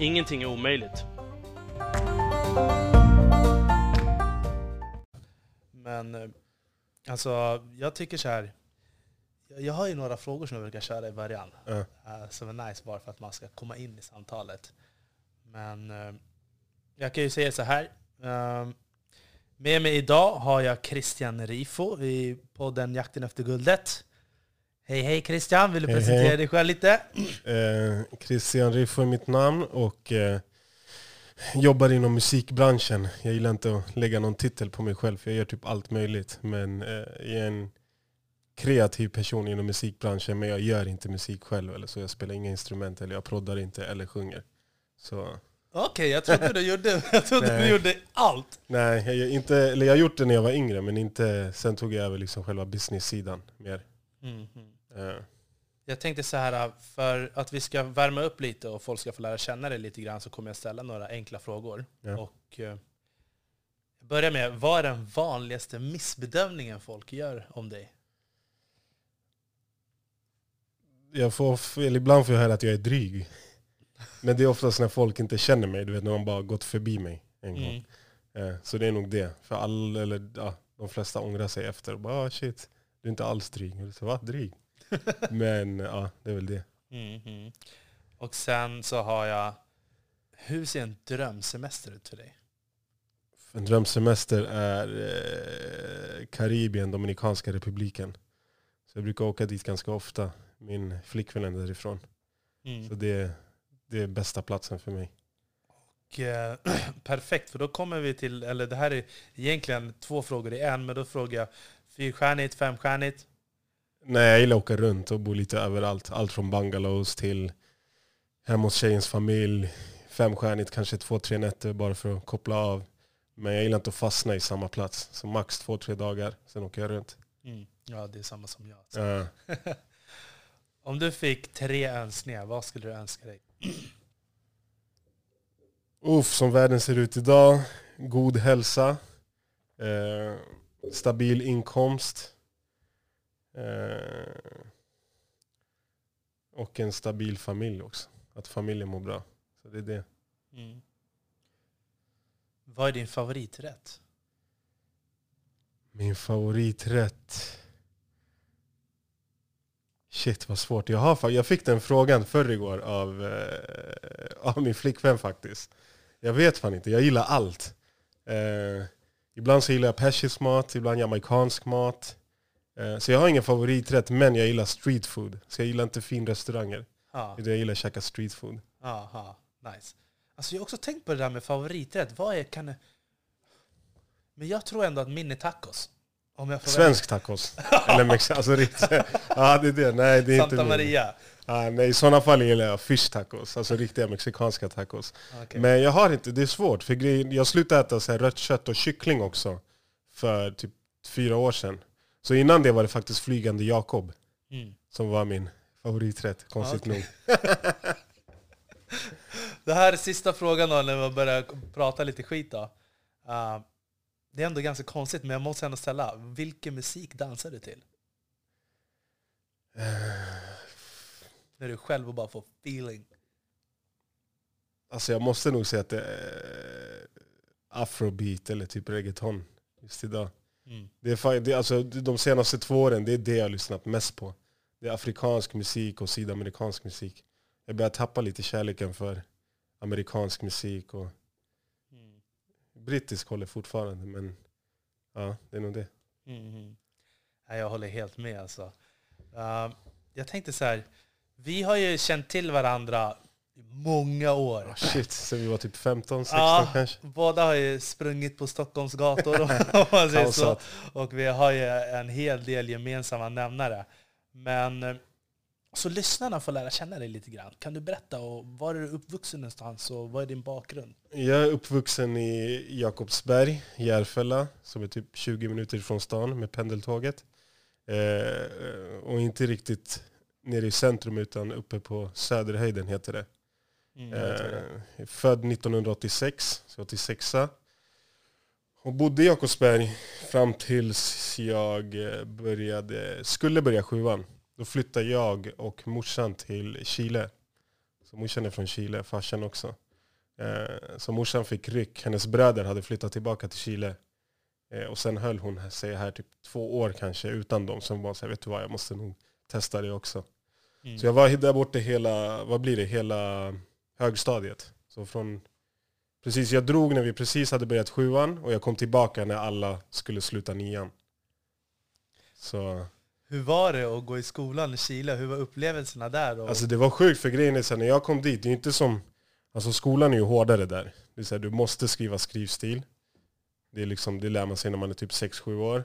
Ingenting är omöjligt. Men eh, alltså, jag tycker så här. jag- har ju några frågor som jag brukar köra i början. Ja. eh, Som är nice bara för att man ska komma in i samtalet. Men eh, jag kan ju säga så här. Med mig idag har jag Christian Rifo i podden Jakten efter guldet. Hej hej Christian, vill du Hej, presentera hej. dig själv lite? Eh, Christian Riffo är mitt namn och eh, jobbar inom musikbranschen. Jag gillar inte att lägga någon titel på mig själv för jag gör typ allt möjligt. Men eh, jag är en kreativ person inom musikbranschen men jag gör inte musik själv. Eller så jag spelar inga instrument eller jag proddar inte eller sjunger. Så Okej, jag trodde du gjorde, jag trodde du gjorde allt. nej, jag, inte, eller jag har gjort det när jag var yngre men inte, sen tog jag över liksom själva business-sidan mer. Eh, Jag tänkte så här, för att vi ska värma upp lite och folk ska få lära känna dig lite grann så kommer jag ställa några enkla frågor. Ja. Och, eh, jag börjar med, vad är den vanligaste missbedömningen folk gör om dig? jag får, eller ibland får jag höra att jag är dryg. Men det är oftast när folk inte känner mig, du vet när de bara gått förbi mig en gång. Mm. Eh, Så det är nog det. För all, eller, ja, de flesta ångrar sig efter och bara ah, shit, du är inte alls dryg. Och Va? Dryg? Men ja, det är väl det. Mhm. Och sen så har jag, hur ser en drömsemester ut för dig? En drömsemester är eh, Karibien, Dominikanska republiken. Så jag brukar åka dit ganska ofta. Min flickvän är därifrån. Så det, det är bästa platsen för mig. Och, eh, perfekt, för då kommer vi till, eller det här är egentligen två frågor i en, men då frågar jag fyrstjärnigt, femstjärnigt? Nej, jag gillar att åka runt och bo lite överallt. Allt från bungalows till hemma hos tjejens familj. Femstjärnigt, kanske två, tre nätter bara för att koppla av. Men jag gillar inte att fastna i samma plats. Så max två, tre dagar, sen åker jag runt. Mm. Ja, det är samma som jag. Ja. Om du fick tre önskningar, vad skulle du önska dig? Uff, som världen ser ut idag. God hälsa. Eh, stabil inkomst. Eh, och en stabil familj också. Att familjen mår bra. Så det är det. Mm. Vad är din favoriträtt? Min favoriträtt. Shit vad svårt. Jag, har, jag fick den frågan förr igår av, eh, av min flickvän faktiskt. Jag vet fan inte, jag gillar allt. Eh, ibland så gillar jag persisk mat, ibland jamaicansk mat. Eh, så jag har ingen favoriträtt, men jag gillar street food. Så jag gillar inte finrestauranger. Ja, Jag gillar att käka street food. aha, nice. Alltså jag har också tänkt på det där med favoriträtt. Vad är, kan. Men jag tror ändå att min är tacos. Om jag får Svensk tacos. Eller alltså, riktigt. Ja, det är det. Nej, det är inte Santa min. Maria. Ah, nej, I sådana fall gillar jag fish tacos, alltså riktiga mexikanska tacos. Okej. Men jag har inte, det är svårt. För jag slutade äta så här rött kött och kyckling också för typ fyra år sedan. Så innan det var det faktiskt Flygande Jakob Mm. som var min favoriträtt, konstigt Okej. nog. Det här är sista frågan då, när vi börjar prata lite skit då. Uh, det är ändå ganska konstigt, men jag måste ändå ställa. Vilken musik dansar du till? När du själv och bara får feeling. Alltså jag måste nog säga att det är afrobeat eller typ reggaeton just idag. Mm. Det är, det, alltså, de senaste två åren, det är det jag har lyssnat mest på. Det är afrikansk musik och sydamerikansk musik. Jag börjar tappa lite kärleken för amerikansk musik och Mm. brittisk håller fortfarande. Men ja, det är nog det. Mm. Jag håller helt med alltså. Uh, jag tänkte så här, vi har ju känt till varandra i många år. Oh, shit, så vi var typ 15, 16 Ja, kanske. båda har ju sprungit på Stockholms gator om man säger så. Och vi har ju en hel del gemensamma nämnare. Men eh, Så lyssnarna får lära känna dig lite grann. Kan du berätta, och var är du uppvuxen någonstans och vad är din bakgrund? Jag är uppvuxen i Jakobsberg, Järfälla, som är typ 20 minuter från stan med pendeltåget. Eh, och inte riktigt nere i centrum utan uppe på Söderhöjden heter det. Mm. Eh, född 1986, så 86 Och bodde i Jakobsberg fram tills jag eh, började, skulle börja sjuan. Då flyttade jag och morsan till Chile. Så morsan är från Chile, farsan också. Eh, Så morsan fick ryck. Hennes bröder hade flyttat tillbaka till Chile. Eh, Och sen höll hon sig här typ två år kanske utan dem. Sen var så här, vet du vad, jag måste nog testa det också. Mm. Så jag var där borta hela, vad blir det, hela högstadiet. Så från, precis, jag drog när vi precis hade börjat sjuan och jag kom tillbaka när alla skulle sluta nian. Så, Hur var det att gå i skolan i Chile? Hur var upplevelserna där? Och... alltså det var sjukt för grejen är så här, när jag kom dit, det är inte som, alltså skolan är ju hårdare där. Det är så här, du måste skriva skrivstil. Det, är liksom, det lär man sig när man är typ 6-7 år.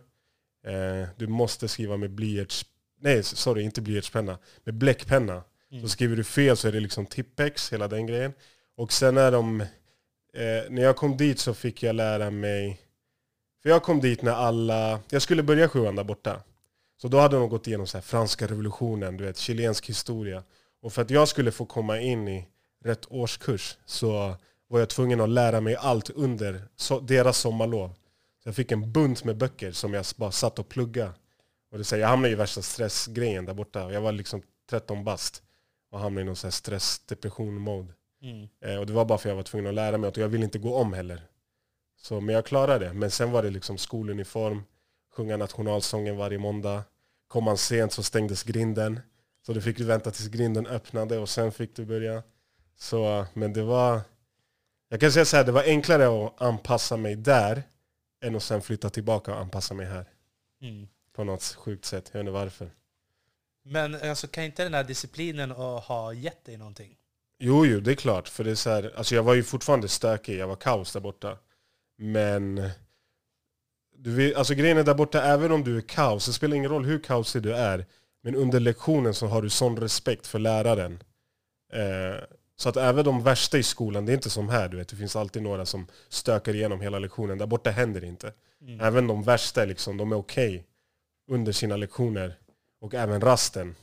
Eh, du måste skriva med blyerts, nej sorry inte blyertspenna, med bläckpenna. Mm. Så skriver du fel så är det liksom tippex, hela den grejen. Och sen är de, eh, när jag kom dit så fick jag lära mig, för jag kom dit när alla, jag skulle börja sjuan där borta. Så då hade de gått igenom så här, franska revolutionen, du vet, chilensk historia. Och för att jag skulle få komma in i rätt årskurs så var jag tvungen att lära mig allt under so deras sommarlov. Så jag fick en bunt med böcker som jag bara satt och pluggade. Och det här, jag hamnade i värsta stressgrejen där borta. Jag var liksom 13 bast och hamnade i någon så här stress, depression mode. Mm. Eh, och det var bara för att jag var tvungen att lära mig och jag ville inte gå om heller. Så, men jag klarade det. Men sen var det liksom skoluniform, sjunga nationalsången varje måndag. Kom man sent så stängdes grinden. Så du fick vänta tills grinden öppnade och sen fick du börja. Så, men det var... Jag kan säga så här, det var enklare att anpassa mig där än att sen flytta tillbaka och anpassa mig här. Mm. På något sjukt sätt. Jag vet inte varför. Men alltså, kan inte den här disciplinen ha gett dig någonting? Jo, jo, det är klart. För det är så här, alltså jag var ju fortfarande stökig, jag var kaos där borta. Men du vet, alltså grejen är där borta, även om du är kaos, det spelar ingen roll hur kaosig du är. Men under lektionen så har du sån respekt för läraren. Eh, så att även de värsta i skolan, det är inte som här, du vet, det finns alltid några som stökar igenom hela lektionen. Där borta händer det inte. Mm. Även de värsta, liksom, de är okej under sina lektioner. Och även rasten.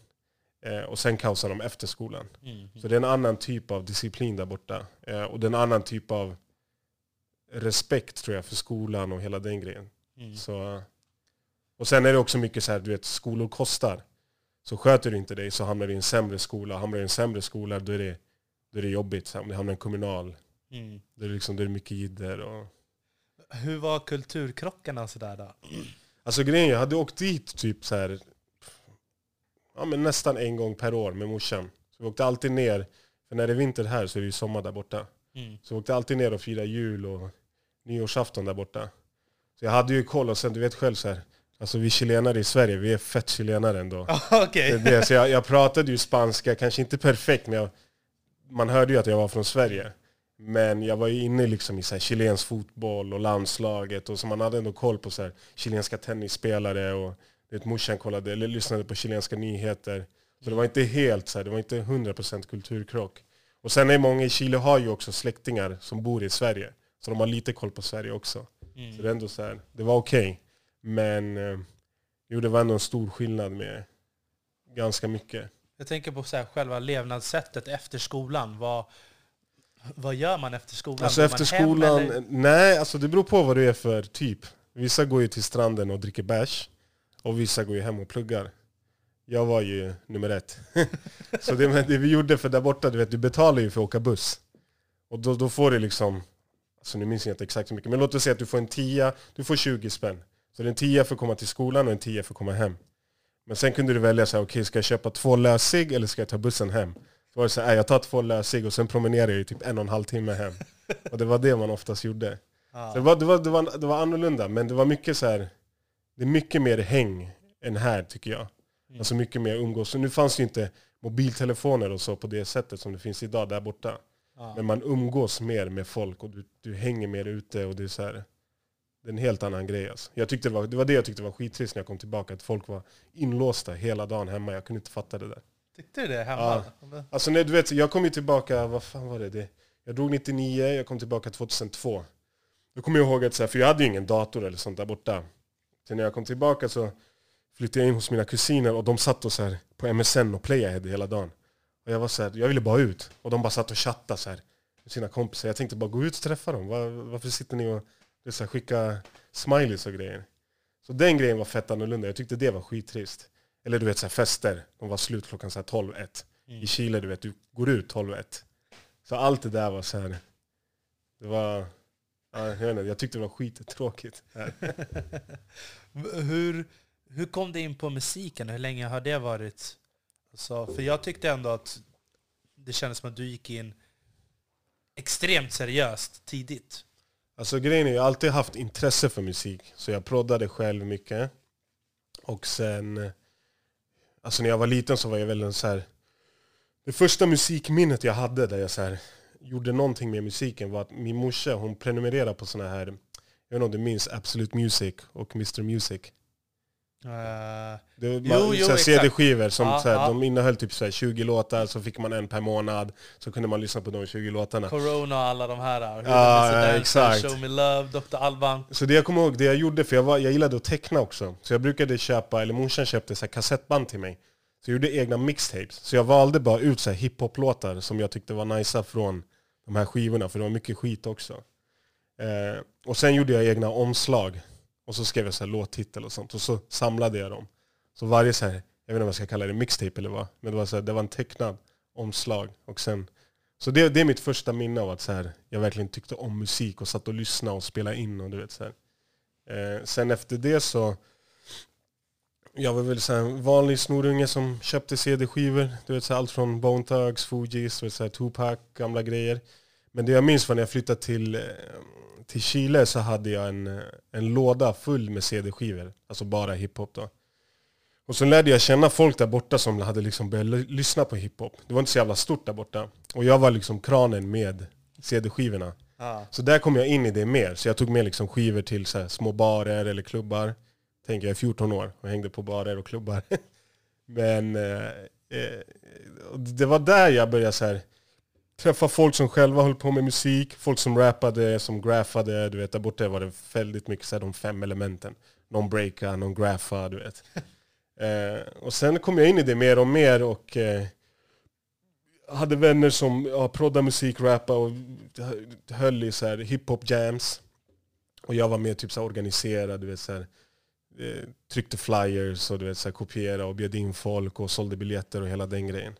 Eh, och sen kaosar de efter skolan. Mm. Så det är en annan typ av disciplin där borta. Eh, och det är en annan typ av respekt tror jag för skolan och hela den grejen. Mm. Så, och sen är det också mycket så här, du vet, skolor kostar. Så sköter du inte dig så hamnar du i en sämre skola. Hamnar du i en sämre skola då är det, då är det jobbigt. Om du hamnar i en kommunal, Mm. då är det, liksom, då är det mycket jidder. Och... Hur var kulturkrockarna och sådär då? Alltså grejen, jag hade åkt dit typ så här, ja, men nästan en gång per år med morsan. Så vi åkte alltid ner, för när det är vinter här så är det ju sommar där borta. Mm. Så vi åkte alltid ner och firade jul och nyårsafton där borta. Så jag hade ju koll och sen du vet själv så här, alltså vi chilenare i Sverige, vi är fett chilenare ändå. Okej. Det. Så jag, jag pratade ju spanska, kanske inte perfekt men jag, man hörde ju att jag var från Sverige. Men jag var ju inne liksom i så här chilensk fotboll och landslaget och så man hade ändå koll på så här chilenska tennisspelare och vet, morsan kollade, eller lyssnade på chilenska nyheter. Så det var inte helt så här, det var inte 100% kulturkrock. Och sen är många i Chile har ju också släktingar som bor i Sverige. Så de har lite koll på Sverige också. Mm. Så det är ändå så här, det var okej. Men eh, jo, det var ändå en stor skillnad med ganska mycket. Jag tänker på så här, själva levnadssättet efter skolan. Vad, vad gör man efter skolan? Alltså Går efter hem, skolan, eller? nej alltså det beror på vad du är för typ. Vissa går ju till stranden och dricker bärs. Och vissa går ju hem och pluggar. Jag var ju nummer ett. så det, det vi gjorde, för där borta, du vet, du betalar ju för att åka buss. Och då, då får du liksom, alltså nu minns jag inte exakt så mycket, men låt oss säga att du får en tia, du får 20 spänn. Så det är en tia för att komma till skolan och en tia för att komma hem. Men sen kunde du välja så här, okej ska jag köpa två lösig eller ska jag ta bussen hem? Så var det så här, "Nej, jag tar två lösig och sen promenerar jag i typ en och en halv timme hem. Och det var det man oftast gjorde. Ja. Så det, var, det, var, det, var, det var annorlunda, men det var mycket så här. Det är mycket mer häng än här tycker jag. Mm. Alltså mycket mer umgås. Så nu fanns det ju inte mobiltelefoner och så på det sättet som det finns idag där borta. Ja. Men man umgås mer med folk och du, du hänger mer ute och det är så här. Det är en helt annan grej alltså. jag tyckte det, var, det var det jag tyckte var skittrist när jag kom tillbaka. Att folk var inlåsta hela dagen hemma. Jag kunde inte fatta det där. Tyckte du det hemma? Ja. Alltså när, du vet, jag kom ju tillbaka, vad fan var det? det? Jag drog 99, jag kom tillbaka 2002. Då kommer jag ihåg att, så här, för jag hade ju ingen dator eller sånt där borta. Sen när jag kom tillbaka så flyttade jag in hos mina kusiner och de satt och så här, på MSN och playade hela dagen. Och jag var så här, jag ville bara ut. Och de bara satt och chattade så här, med sina kompisar. Jag tänkte bara gå ut och träffa dem. Var, varför sitter ni och det så här, skicka smileys och grejer? Så den grejen var fett annorlunda. Jag tyckte det var skittrist. Eller du vet så här, fester, de var slut klockan 12-1. Mm. I Chile, du vet, du går ut 12-1. Så allt det där var så här, det var, ja, jag, inte, jag tyckte det var skittråkigt. hur, hur kom du in på musiken? Hur länge har det varit? Alltså, för jag tyckte ändå att det kändes som att du gick in extremt seriöst tidigt. Alltså grejen är, jag har alltid haft intresse för musik. Så jag proddade själv mycket. Och sen, alltså när jag var liten så var jag väl en så här, Det första musikminnet jag hade där jag så här, gjorde någonting med musiken var att min morsa hon prenumererade på såna här, jag vet inte om du minns Absolute Music och Mr Music. Uh, det var jo, jo, CD-skivor som ah, såhär, ah. de innehöll typ såhär 20 låtar, så fick man en per månad. Så kunde man lyssna på de 20 låtarna. Corona och alla de här. Ja, ah, exakt. Show Me Love, Dr. Alban. Så det jag kommer ihåg, det jag gjorde, för jag, var, jag gillade att teckna också. Så jag brukade köpa, eller morsan köpte så kassettband till mig. Så jag gjorde egna mixtapes. Så jag valde bara ut så hiphop-låtar som jag tyckte var nice från de här skivorna, för det var mycket skit också. Eh, och sen gjorde jag egna omslag och så skrev jag så här låttitel och sånt. Och så samlade jag dem. Så varje så här, jag vet inte om jag ska kalla det mixtape eller vad. Men det var, så här, det var en tecknad omslag. Och sen, så det, det är mitt första minne av att så här, jag verkligen tyckte om musik och satt och lyssnade och spelade in. Och du vet, så eh, sen efter det så jag var väl så en vanlig snorunge som köpte CD-skivor. Du vet, så allt från Bone Thugs, Fugees, Tupac, gamla grejer. Men det jag minns var när jag flyttade till eh, till Chile så hade jag en, en låda full med CD-skivor. Alltså bara hiphop då. Och så lärde jag känna folk där borta som hade liksom börjat lyssna på hiphop. Det var inte så jävla stort där borta. Och jag var liksom kranen med CD-skivorna. Ah. Så där kom jag in i det mer. Så jag tog med liksom skivor till så små barer eller klubbar. Tänker jag är 14 år och hängde på barer och klubbar. Men eh, eh, det var där jag började så här, träffa folk som själva höll på med musik, folk som rappade, som graffade. Du vet, där borta var det väldigt mycket så här, de fem elementen. Någon breaka, någon graffa, du vet. eh, och sen kom jag in i det mer och mer och eh, hade vänner som ja, proddade musik, rappa och höll i så här hiphop jams. Och jag var med typ så här, organiserad, du vet så här, eh, tryckte flyers och du vet, så här, kopierade och bjöd in folk och sålde biljetter och hela den grejen.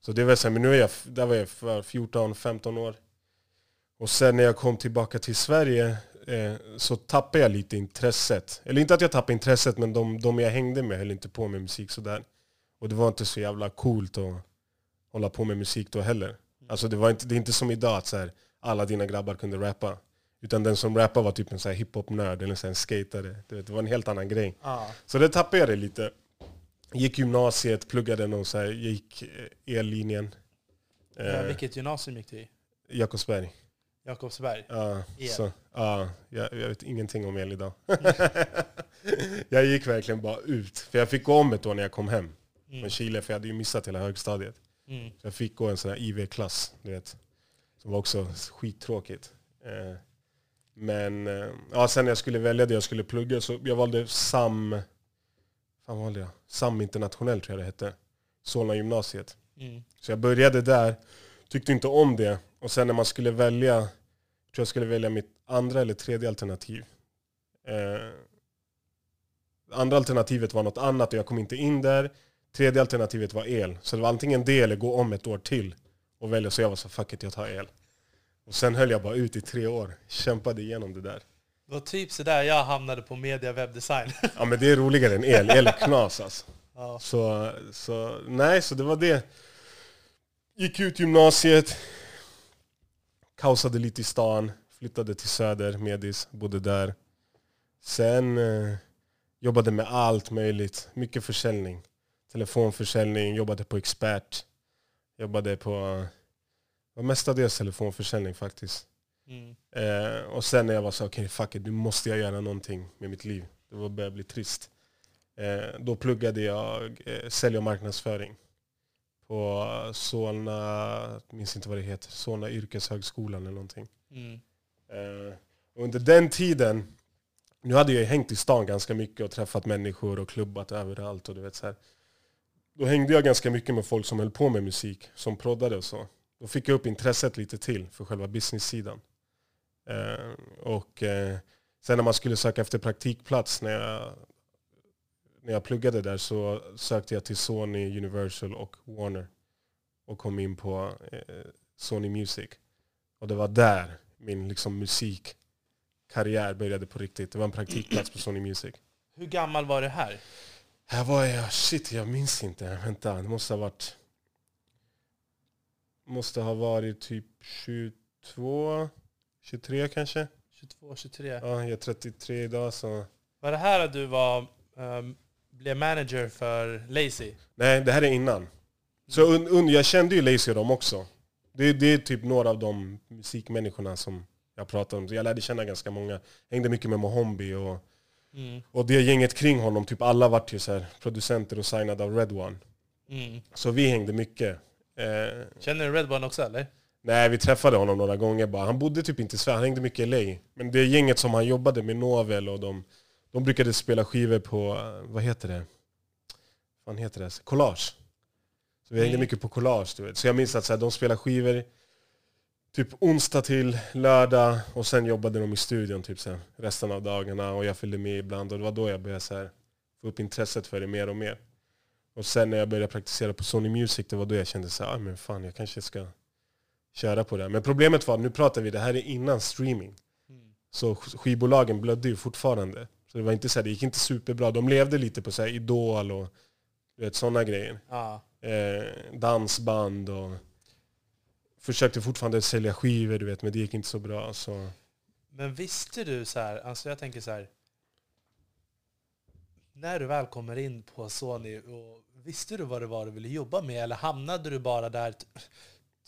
Så det var så här, men nu är jag, där var jag för 14-15 år. Och sen när jag kom tillbaka till Sverige eh, så tappade jag lite intresset. Eller inte att jag tappade intresset, men de, de jag hängde med höll inte på med musik sådär. Och det var inte så jävla coolt att hålla på med musik då heller. Alltså det, var inte, det är inte som idag att så här, alla dina grabbar kunde rappa. Utan den som rappade var typ en hiphop-nörd eller en skatare. Det var en helt annan grej. Ah. Så det tappade jag det lite. Gick gymnasiet, pluggade någon så här, gick eh, ellinjen. Ja, eh, vilket gymnasium gick du i? Jakobsberg. Jakobsberg? Ja, så, ja jag, jag, vet ingenting om el idag. jag gick verkligen bara ut. För jag fick gå om ett år när jag kom hem mm. från Chile, för jag hade ju missat hela högstadiet. Mm. Så jag fick gå en sån här IV-klass, du vet. Som var också skittråkigt. Eh, men ja, sen när jag skulle välja det jag skulle plugga så jag valde SAM fan? SAM internationell tror jag det hette. Solna gymnasiet. Mm. Så jag började där, tyckte inte om det. Och sen när man skulle välja, jag tror jag skulle välja mitt andra eller tredje alternativ. Eh, andra alternativet var något annat och jag kom inte in där. Tredje alternativet var el. Så det var antingen det eller gå om ett år till och välja. Så jag var så fuck it, jag tar el. Och sen höll jag bara ut i tre år. Kämpade igenom det där. Det var typ sådär jag hamnade på media webbdesign. Ja men det är roligare än el. El är knas alltså. Ja. Så, så nej, så det var det. Gick ut gymnasiet, kaosade lite i stan, flyttade till Söder, Medis, bodde där. Sen eh, jobbade med allt möjligt, mycket försäljning. Telefonförsäljning, jobbade på Expert. Jobbade på, var mestadels telefonförsäljning faktiskt. Mm. Eh, och sen när jag var så okej okay, fuck it, nu måste jag göra någonting med mitt liv. Det var började bli trist. Eh, då pluggade jag eh, sälj och marknadsföring. på Solna, jag minns inte vad det heter, Solna yrkeshögskolan eller någonting. Mm. Eh, under den tiden, nu hade jag hängt i stan ganska mycket och träffat människor och klubbat överallt. Och du vet, så här. Då hängde jag ganska mycket med folk som höll på med musik, som proddade och så. Då fick jag upp intresset lite till för själva business-sidan. Eh, och eh, sen när man skulle söka efter praktikplats när jag, när jag pluggade där så sökte jag till Sony, Universal och Warner. Och kom in på eh, Sony Music. Och det var där min liksom, musikkarriär började på riktigt. Det var en praktikplats på Sony Music. Hur gammal var du här? Här var jag, shit jag minns inte. Vänta, det måste ha varit... Måste ha varit typ 22, 23 kanske. 22, 23? Ja, jag är 33 idag så... Var det här att du var, um, blev manager för Lazy? Nej, det här är innan. Så un, un, jag kände ju Lazy och dem också. Det, det är typ några av de musikmänniskorna som jag pratar om. Jag lärde känna ganska många. Hängde mycket med Mohombi och, Mm. och det gänget kring honom. Typ alla vart ju så producenter och signade av Red One. Mm. Så vi hängde mycket. Eh, Känner du Red One också eller? Nej, vi träffade honom några gånger bara. Han bodde typ inte i Sverige, han hängde mycket i LA. Men det gänget som han jobbade med, Novel och de, de brukade spela skivor på, eh, vad heter det? Vad heter det? Collage. Så vi hängde Mm. mycket på collage, du vet. Så jag minns att så här, de spelade skivor typ onsdag till lördag och sen jobbade de i studion typ så här, resten av dagarna och jag följde med ibland och det var då jag började så här, få upp intresset för det mer och mer. Och sen när jag började praktisera på Sony Music, det var då jag kände så här, ah, men fan jag kanske ska köra på det. här." Men problemet var, nu pratar vi, det här är innan streaming. Mm. Så sk- skivbolagen blödde ju fortfarande. Så det var inte så här, det gick inte superbra. De levde lite på så här Idol och sådana grejer. Ja. Eh, dansband och försökte fortfarande sälja skivor, du vet, men det gick inte så bra. Så. Men visste du så här, alltså jag tänker så här. När du väl kommer in på Sony, och visste du vad det var du ville jobba med? Eller hamnade du bara där?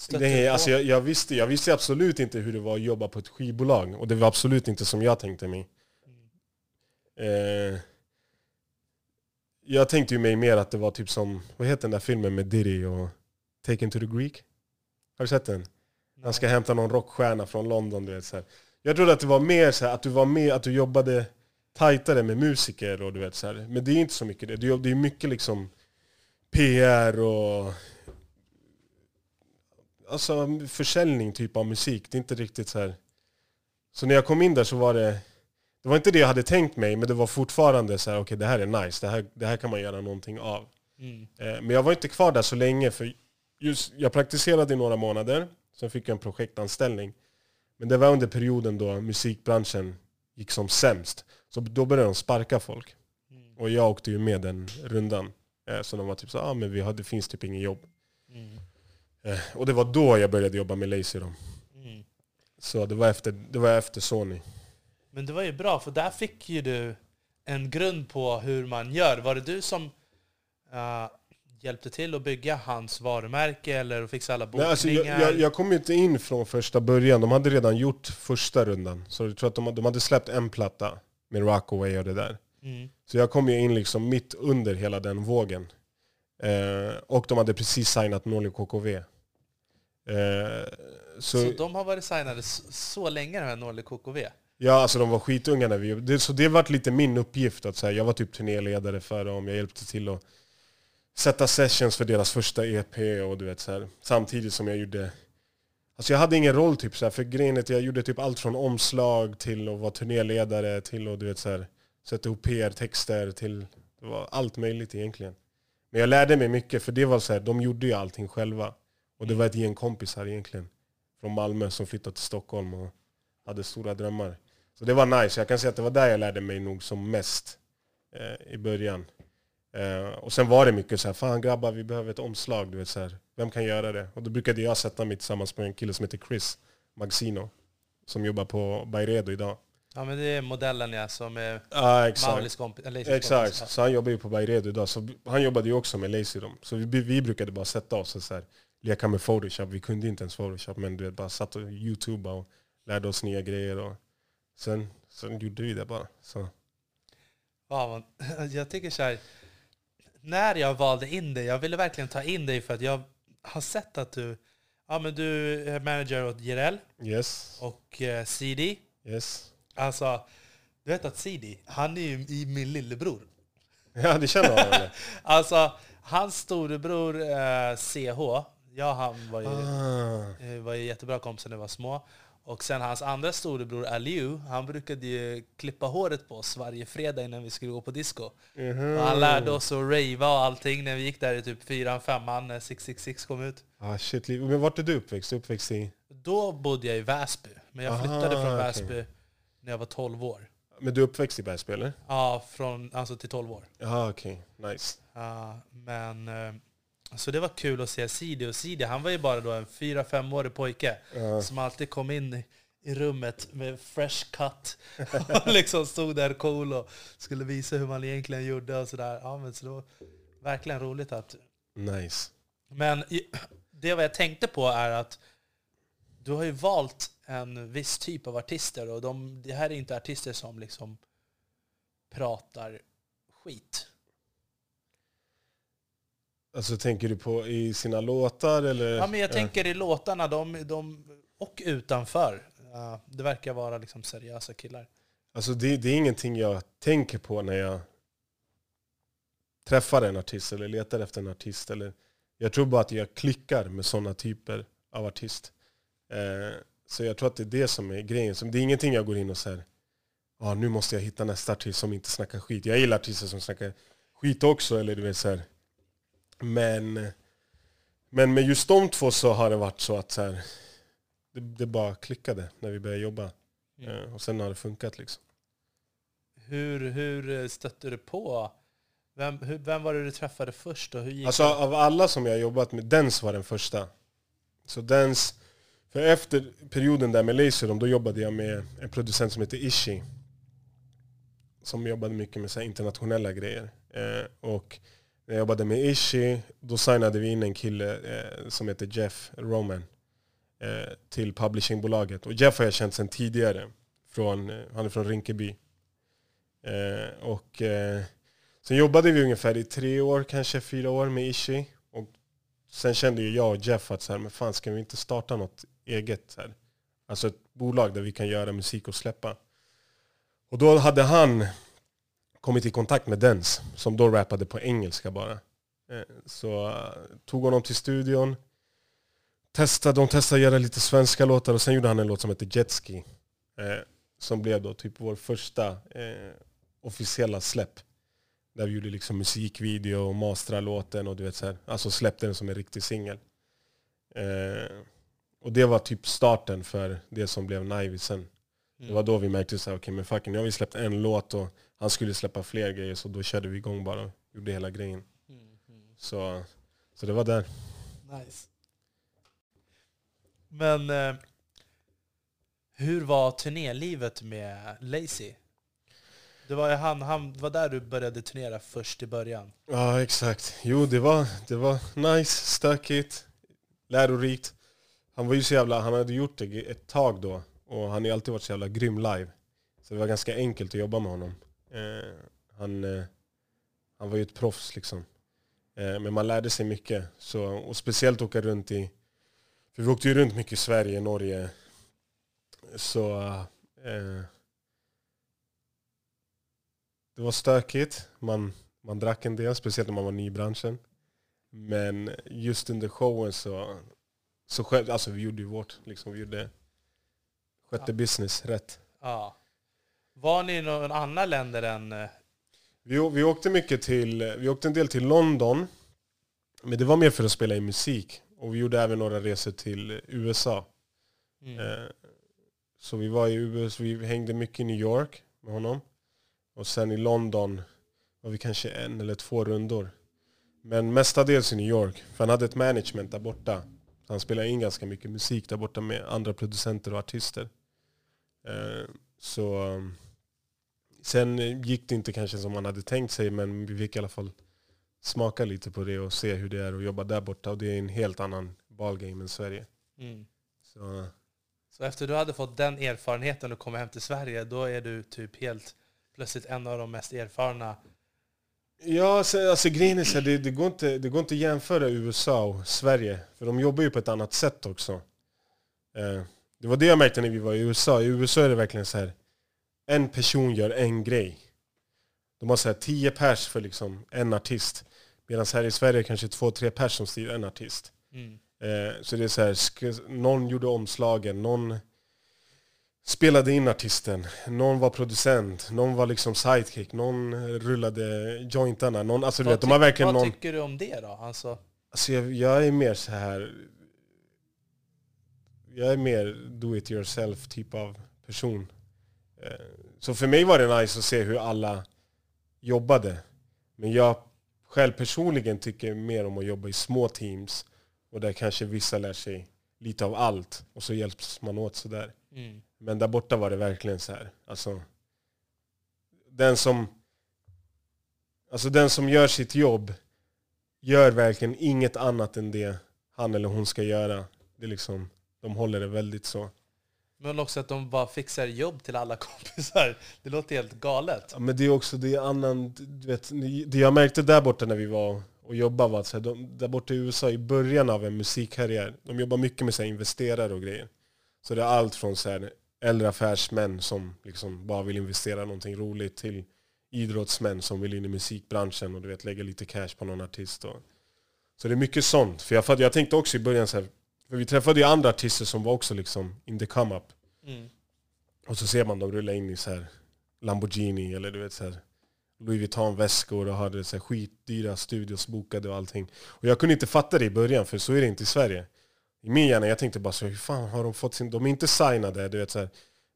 T- stötte Nej, alltså jag, jag, visste, jag visste absolut inte hur det var att jobba på ett skivbolag. Och det var absolut inte som jag tänkte mig. Eh, jag tänkte ju mig mer att det var typ som, vad heter den där filmen med Diddy och Taken to the Greek? Har du sett den? Han ska hämta någon rockstjärna från London. Du vet, så här. Jag trodde att det var mer så här, att du var med, att du jobbade tajtare med musiker och du vet så här. Men det är inte så mycket det. Det är det är mycket liksom PR och alltså försäljning typ av musik. Det är inte riktigt så här. Så när jag kom in där så var det det var inte det jag hade tänkt mig, men det var fortfarande så här, okej det här är nice, det här, det här kan man göra någonting av. Mm. Eh, Men jag var inte kvar där så länge, för just, jag praktiserade i några månader, sen fick jag en projektanställning. Men det var under perioden då musikbranschen gick som sämst. Så då började de sparka folk. Mm. Och jag åkte ju med den rundan. Eh, Så de var typ så ah, men vi har, det finns typ ingen jobb. Mm. Eh, Och det var då jag började jobba med Lazy då. Mm. Så det var efter, det var efter Sony. Men det var ju bra, för där fick ju du en grund på hur man gör. Var det du som eh, hjälpte till att bygga hans varumärke eller fixa alla Nej, bokningar? alltså, jag, jag, jag kom inte in från första början. De hade redan gjort första rundan. Så jag tror att de, de hade släppt en platta med Rockaway och det där. mm. Så jag kom ju in liksom mitt under hela den vågen. Eh, och de hade precis signat Norli KKV. Eh, så, så, de har varit signade så, länge, de här Norli KKV? ja, alltså de var skitunga när vi det, Så det vart lite min uppgift. att så här, Jag var typ turnéledare för dem. Jag hjälpte till att sätta sessions för deras första EP. Och du vet, så här, samtidigt som jag gjorde... Alltså jag hade ingen roll typ så här, för grejen är att jag gjorde typ allt från omslag till att vara turnéledare till att du vet, så här, sätta ihop PR-texter till det var allt möjligt egentligen. Men jag lärde mig mycket för det var så här, de gjorde ju allting själva. Och det var ett gäng kompisar egentligen från Malmö som flyttade till Stockholm och hade stora drömmar. Så det var nice. Jag kan säga att det var där jag lärde mig nog som mest eh, i början. Eh, och sen var det mycket så här, fan grabbar vi behöver ett omslag. Du vet, så här, vem kan göra det? Och då brukade jag sätta mig tillsammans med en kille som heter Chris Magsino. Som jobbar på Byredo idag. Ja men det är modellen ja, som är exakt. Maulis kompis. Exakt, så han jobbar ju på Byredo idag. Så han jobbade ju också med Lazy dem. Så vi, vi brukade bara sätta oss och så här, leka med Photoshop. Vi kunde inte ens Photoshop men du vet, bara satt och Youtube och lärde oss nya grejer. Och sen, sen gjorde vi det bara. Så. Ja, jag tycker så här, när jag valde in dig, jag ville verkligen ta in dig för att jag har sett att du, ja, men du är manager åt Jireel Yes, och eh, CD. yes. Alltså, du vet att CD, han är ju i min lillebror. Ja, det känner honom. eller? Alltså, hans storebror eh, CH, jag och han var ju, Ah. eh, var ju jättebra kompisar när vi var små. Och sen hans andra storebror Aliu, han brukade ju klippa håret på oss varje fredag innan vi skulle gå på disco. Mhm. Och han lärde oss att ravea och allting när vi gick där i typ fyran, femman när 666 kom ut. Ah, shit. Men vart är du uppväxt? Uppväxt i... Då bodde jag i Väsby, men jag Aha, flyttade från. Väsby när jag var 12 år. Men du är uppväxt i Bergsby eller? Ja, från, alltså till 12 år. Jaha, okej. Nice. Ja, men, eh, så det var kul att se Sidi. Och Sidi, han var ju bara då en 4-5-årig pojke Ja. som alltid kom in i, rummet med fresh cut. och liksom stod där cool och skulle visa hur man egentligen gjorde och sådär. Ja, men så det var verkligen roligt att... Nice. Men det vad jag tänkte på är att du har ju valt en viss typ av artister och de, det här är inte artister som liksom pratar skit. Alltså tänker du på i sina låtar eller? Ja, men jag tänker i låtarna, de, de, och utanför. Det verkar vara liksom seriösa killar. Alltså det, det är ingenting jag tänker på när jag träffar en artist eller letar efter en artist. Eller, jag tror bara att jag klickar med sådana typer av artist. Eh, så jag tror att det är det som är grejen. Så det är ingenting jag går in och säger ah, nu måste jag hitta nästa artist som inte snackar skit. Jag gillar artister som snackar skit också. Eller du vet, så här. Men, men med just de två så har det varit så att så här, det, det bara klickade när vi började jobba. Eh, och sen har det funkat liksom. Hur, hur stötte du på? Vem, hur, vem var det du träffade först och hur gick Alltså det? av alla som jag jobbat med, Dens var den första. Så Dens, för efter perioden där med Laserum, då jobbade jag med en producent som heter Ishi. Som jobbade mycket med så internationella grejer. Eh, och när jag jobbade med Ishi, då signade vi in en kille eh, som heter Jeff Roman eh, till publishingbolaget. Och Jeff har jag känt sedan tidigare. Från, eh, han är från Rinkeby. Eh, och eh, Sen jobbade vi ungefär i tre år, kanske fyra år med Ishi. Och sen kände ju jag och Jeff att så här, men fan ska vi inte starta något eget? Så här? Alltså ett bolag där vi kan göra musik och släppa. Och då hade han kommit i kontakt med Dens, som då rappade på engelska bara. Eh, Så eh, tog honom till studion. Testade, de testade att göra lite svenska låtar och sen gjorde han en låt som heter Jetski. Eh, som blev då typ vår första officiella släpp. Där vi gjorde liksom musikvideo och masterade låten och du vet så här, alltså släppte den som en riktig singel. Eh, och det var typ starten för det som blev Naivi sen. Det var då vi märkte så här, okej men fucking nu har vi släppt en låt och han skulle släppa fler grejer så då körde vi igång bara och gjorde hela grejen. Mm. Så, så det var där. Nice. Men eh, hur var turnélivet med Lazy? Det var, han, han var där du började turnera först i början. Ja exakt. Jo det var, det var nice, stökigt, lärorikt. Han var ju så jävla, han hade gjort det ett tag då och han har alltid varit så jävla grym live. Så det var ganska enkelt att jobba med honom. Eh, han, eh, han var ju ett proffs liksom. Eh, men man lärde sig mycket. Så, och speciellt åka runt i, för vi åkte ju runt mycket i Sverige, Norge. Så eh, det var stökigt. Man, man drack en del, speciellt när man var ny i branschen. Men just under showen så, så skö- alltså vi gjorde ju vårt, liksom, vi gjorde, skötte Ja. business rätt. Ja. Var ni i någon annan länder än... eh, Vi, vi åkte mycket till, vi åkte en del till London. Men det var mer för att spela in musik. Och vi gjorde även några resor till USA. Mm. Eh, så vi var i USA, vi hängde mycket i New York med honom. Och sen i London var vi kanske en eller två rundor. Men mestadels i New York. För han hade ett management där borta. Så han spelade in ganska mycket musik där borta med andra producenter och artister. Eh, så Sen gick det inte kanske som man hade tänkt sig men vi fick i alla fall smaka lite på det och se hur det är att jobba där borta. Och det är en helt annan ballgame än Sverige. Mm. Så, Så efter du hade fått den erfarenheten och kom hem till Sverige, då är du typ helt plötsligt en av de mest erfarna Ja, alltså, alltså grejen är så här, det, det, går inte, det går inte att jämföra USA och Sverige. För de jobbar ju på ett annat sätt också. Eh, det var det jag märkte när vi var i USA. I USA är det verkligen så här. En person gör en grej. De har så här tio pers för liksom en artist. Medan här i Sverige kanske två, tre pers som styr en artist. Mm. Eh, så det är så här, någon gjorde omslagen, någon spelade in artisten, någon var producent, någon var liksom sidekick, någon rullade jointarna. Någon, alltså Vad vet, de har verkligen Vad någon... tycker du om det då? Alltså, Alltså jag, jag är mer så här. Jag är mer do it yourself typ av person. Så för mig var det nice att se hur alla jobbade. Men jag själv personligen tycker mer om att jobba i små teams. Och där kanske vissa lär sig lite av allt. Och så hjälps man åt sådär. mm. Men där borta var det verkligen så här. Alltså, den som Alltså den som gör sitt jobb gör verkligen inget annat än det han eller hon ska göra. Det är liksom, de håller det väldigt så. Men också att de bara fixar jobb till alla kompisar. Det låter helt galet. Ja, men det är också det är annan, du vet, det jag märkte där borta när vi var och jobbade var att så här, de, där borta i USA i början av en musikkarriär, de jobbar mycket med så här, investerare och grejer. Så det är allt från så här, äldre affärsmän som liksom bara vill investera någonting roligt till idrottsmän som vill in i musikbranschen och du vet, lägga lite cash på någon artist. Och, så det är mycket sånt. För jag, jag tänkte också i början så här, för vi träffade ju andra artister som var också liksom in the come up. Mm. Och så ser man dem rulla in i så här Lamborghini eller du vet så här Louis Vuitton-väskor och hade så här skitdyra studios bokade och allting. Och jag kunde inte fatta det i början för så är det inte i Sverige. I min hjärna, jag tänkte bara så hur fan har de fått sin... De är inte signade, du vet så här.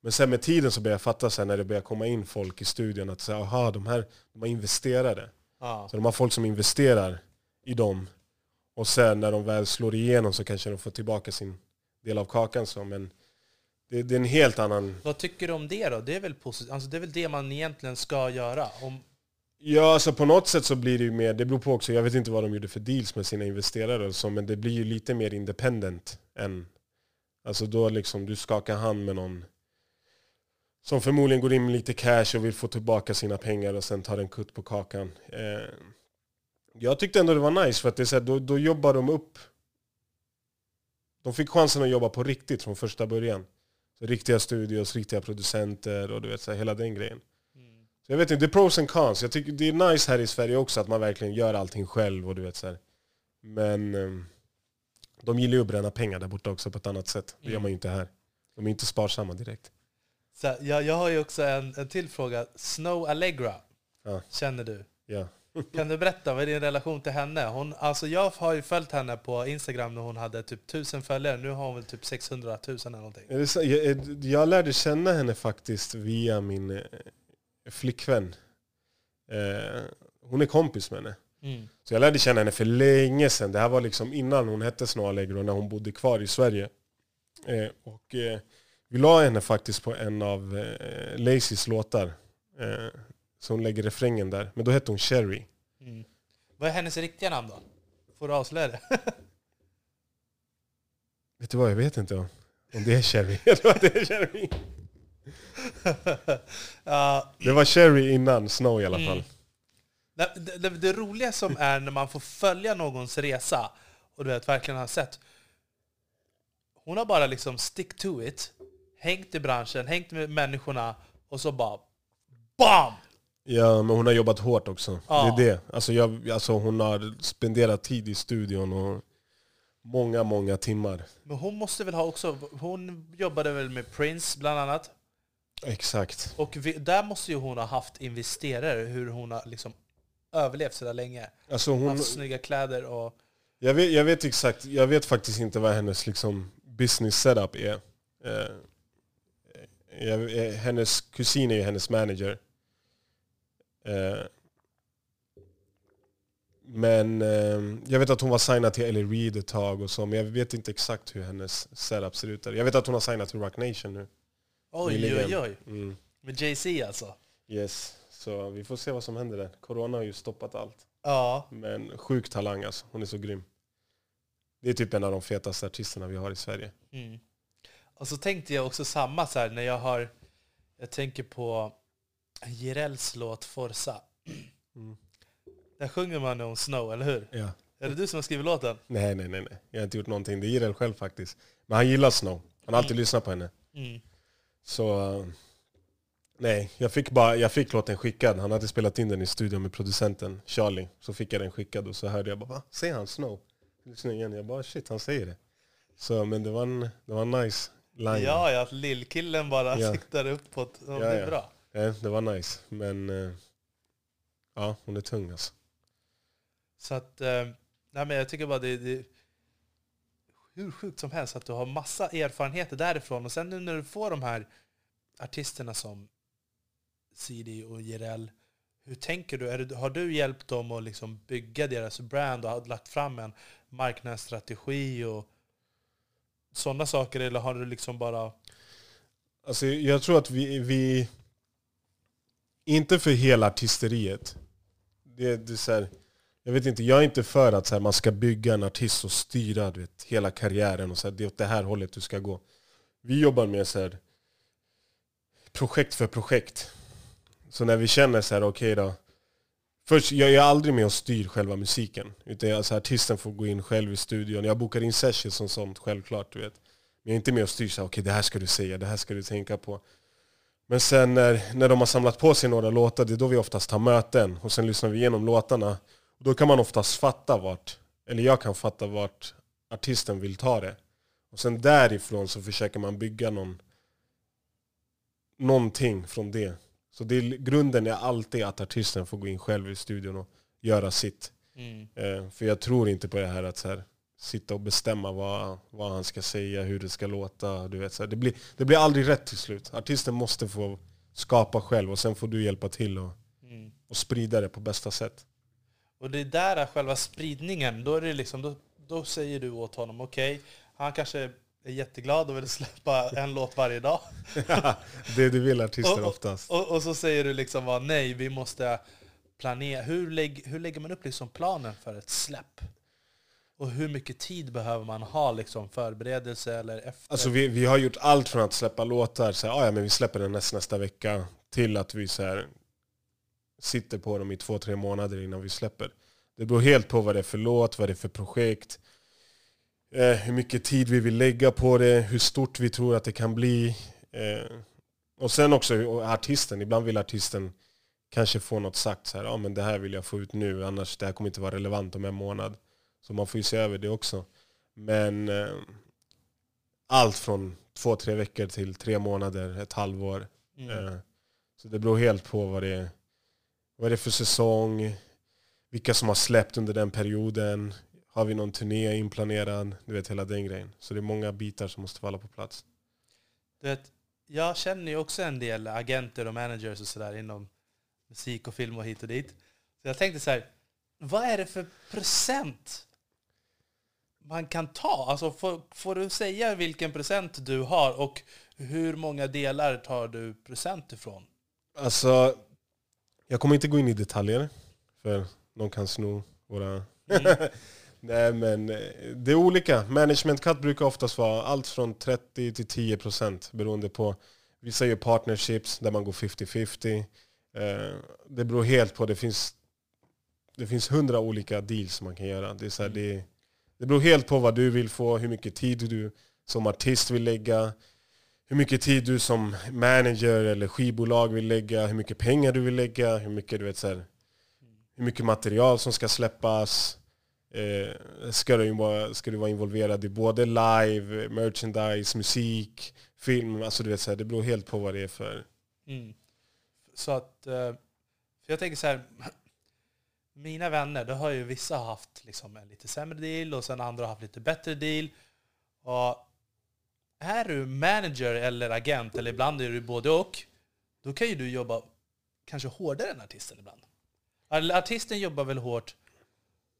Men sen med tiden så började jag fatta så här, när det började komma in folk i studion att säga, aha, de här de har investerare. Ja. Så de har folk som investerar i dem. Och sen när de väl slår igenom så kanske de får tillbaka sin del av kakan. Så. Men det, det är en helt annan... Vad tycker du om det då? Det är väl positivt? Alltså det är väl det man egentligen ska göra? Om, Ja, alltså på något sätt så blir det ju mer, det beror på också, jag vet inte vad de gjorde för deals med sina investerare och så, men det blir ju lite mer independent än, alltså då liksom du skakar hand med någon som förmodligen går in med lite cash och vill få tillbaka sina pengar och sen tar en kutt på kakan. Eh, jag tyckte ändå det var nice för att det är så här, då, då jobbar de upp, de fick chansen att jobba på riktigt från första början. Så riktiga studios, riktiga producenter och du vet så här, hela den grejen. Så jag vet inte, det är pros and cons. Jag tycker det är nice här i Sverige också att man verkligen gör allting själv och du vet så här. Men eh, de gillar ju att bränna pengar där borta också på ett annat sätt. Det gör Mm. man ju inte här. De är inte sparsamma direkt. så jag, jag har ju också en, en till fråga. Snow Allegra, Ja. känner du? Ja. Kan du berätta, vad är din relation till henne? Hon, alltså jag har ju följt henne på Instagram när hon hade typ 1000 följare. Nu har hon väl typ 600 000 eller någonting. Jag, jag lärde känna henne faktiskt via min eh, flickvän. Eh, hon är kompis med henne. Mm. Så jag lärde känna henne för länge sedan. Det här var liksom innan hon hette Snow Allegro, när hon bodde kvar i Sverige. Eh, och eh, vi la henne faktiskt på en av eh, Lacys låtar. Så hon lägger refrängen där. Men då hette hon Cherry. Mm. Vad är hennes riktiga namn då? Får du avslöja det? Vet du vad, jag vet inte om, om det är Cherry. Jag tror att det är Cherry. Ja, Det var Cherry innan Snow i alla Mm. fall. det, det, det roliga som är när man får följa någons resa och du vet, verkligen har sett. Hon har bara liksom stick to it, hängt i branschen, hängt med människorna och så bara BAM! Ja, men hon har jobbat hårt också. Ja. Det är det. Alltså, jag, alltså hon har spenderat tid i studion och många, många timmar. Men hon måste väl ha också, hon jobbade väl med Prince bland annat. Exakt. Och vi, där måste ju hon ha haft investerare, hur hon har liksom överlevt så där länge. Alltså Hon har haft snygga kläder och... jag, vet, jag vet exakt, jag vet faktiskt inte vad hennes liksom, business setup är. Eh, jag, eh, hennes kusin är ju hennes manager. Eh, men eh, jag vet att hon var signad till Ellie Reid ett tag och så, men jag vet inte exakt hur hennes setup ser ut där. Jag vet att hon har signat till Rock Nation nu. Oj, Nyligen. oj, oj. Mm. Med Jay-Z alltså. Yes, så vi får se vad som händer där. Corona har ju stoppat allt. Ja. Men sjuk talang alltså, hon är så grym. Det är typ en av de fetaste artisterna vi har i Sverige. Mm. Och så tänkte jag också samma så här när jag har... Jag tänker på Jirels låt Forza. Mm. Där sjunger man om Snow, eller hur? Ja. Är det du som har skrivit låten? Nej, nej, nej, nej. Jag har inte gjort någonting. Det är Jireel själv faktiskt. Men han gillar Snow. Han har alltid Mm. lyssnat på henne. Mm. Så... eh, nej, jag fick, bara, jag fick låten skickad. Han hade spelat in den i studion med producenten Charlie. Så fick jag den skickad och så hörde jag bara Va? Säger han Snow? Lyssnade igen. Jag bara shit, han säger det. Så, men det var en, det var en nice line. Ja, ja, lillkillen bara Ja. siktar uppåt. Ja, Ja, det är ja. bra. Eh, det var nice. Men... eh, ja, hon är tung alltså. Så att, eh, nej men jag tycker bara det, det hur sjukt som helst att du har massa erfarenheter därifrån. Och sen nu när du får de här artisterna som CD och Jireel, hur tänker du? Det? Har du hjälpt dem att liksom bygga deras brand och har lagt fram en marknadsstrategi och sådana saker? Eller har du liksom bara... Alltså, jag tror att vi, vi... Inte för hela artisteriet. Det, det är så här, jag vet inte, jag är inte för att så här, man ska bygga en artist och styra du vet, hela karriären och så här, det är åt det här hållet du ska gå. Vi jobbar med så här, projekt för projekt. Så när vi känner så här, okej då. Först, jag är aldrig med och styr själva musiken. Utan alltså, artisten får gå in själv i studion. Jag bokar in sessions och sånt, självklart. Du vet. Men jag är inte med och styr så här, okej det här ska du säga, det här ska du tänka på. Men sen när, när de har samlat på sig några låtar, det är då vi oftast har möten. Och sen lyssnar vi igenom låtarna. Och då kan man oftast fatta vart, eller jag kan fatta vart artisten vill ta det. Och sen därifrån så försöker man bygga någon, någonting från det. Så det, är- grunden är alltid att artisten får gå in själv i studion och göra sitt. Eh, för jag tror inte på det här att så här, sitta och bestämma vad, vad han ska säga, hur det ska låta. Du vet, så. Det, blir, det blir aldrig rätt till slut. Artisten måste få skapa själv och sen får du hjälpa till och, Mm. och sprida det på bästa sätt. Och det är där själva spridningen, då, är det liksom, då, då säger du åt honom, okej, han kanske är jätteglad och vill släppa en låt varje dag. det du vill artister Och- oftast. Och, och så säger du liksom nej, vi måste planera. Hur, lägg, hur lägger man upp liksom planen för ett släpp? Och hur mycket tid behöver man ha liksom förberedelse eller efter? Alltså vi, vi har gjort allt från att släppa låtar, så här, "Ah, ja, men vi släpper den nästa, nästa vecka, till att vi så här, sitter på dem i två, tre månader innan vi släpper. Det beror helt på vad det är för låt, vad det är för projekt, eh, hur mycket tid vi vill lägga på det, hur stort vi tror att det kan bli. Eh, och sen också och artisten, ibland vill artisten kanske få något sagt, så här, ja, men det här vill jag få ut nu, annars det här kommer inte vara relevant om en månad. Så man får ju se över det också. Men eh, allt från två, tre veckor till tre månader, ett halvår. mm. Eh, Så det beror helt på vad det, är, vad det är för säsong, vilka som har släppt under den perioden. Har vi någon turné inplanerad? Du vet hela den grejen. Så det är många bitar som måste falla på plats. Du vet, jag känner ju också en del agenter och managers och sådär inom musik och film och hit och dit. Så jag tänkte så här, vad är det för procent man kan ta? Alltså får, får du säga vilken procent du har och hur många delar tar du procent ifrån? Alltså, jag kommer inte gå in i detaljer, för de kan sno våra... Mm. Nej men eh, det är olika. Management cut brukar oftast vara allt från 30 till 10 procent beroende på. Vissa gör partnerships där man går 50-50. Eh, Det beror helt på. Det finns det finns hundra olika deals man kan göra. Det, är så här, det, det beror helt på vad du vill få, hur mycket tid du som artist vill lägga, hur mycket tid du som manager eller skivbolag vill lägga, hur mycket pengar du vill lägga, hur mycket, du vet, så här, hur mycket material som ska släppas. Eh, ska, du vara, ska du vara involverad i både live, merchandise, musik, film? Alltså du vet, så här, det beror helt på vad det är för... Mm. Så att, eh, för jag tänker så här, mina vänner, då har ju vissa haft liksom en lite sämre deal och sen andra har haft lite bättre deal. Och är du manager eller agent, eller ibland är du både och, då kan ju du jobba kanske hårdare än artisten ibland. Artisten jobbar väl hårt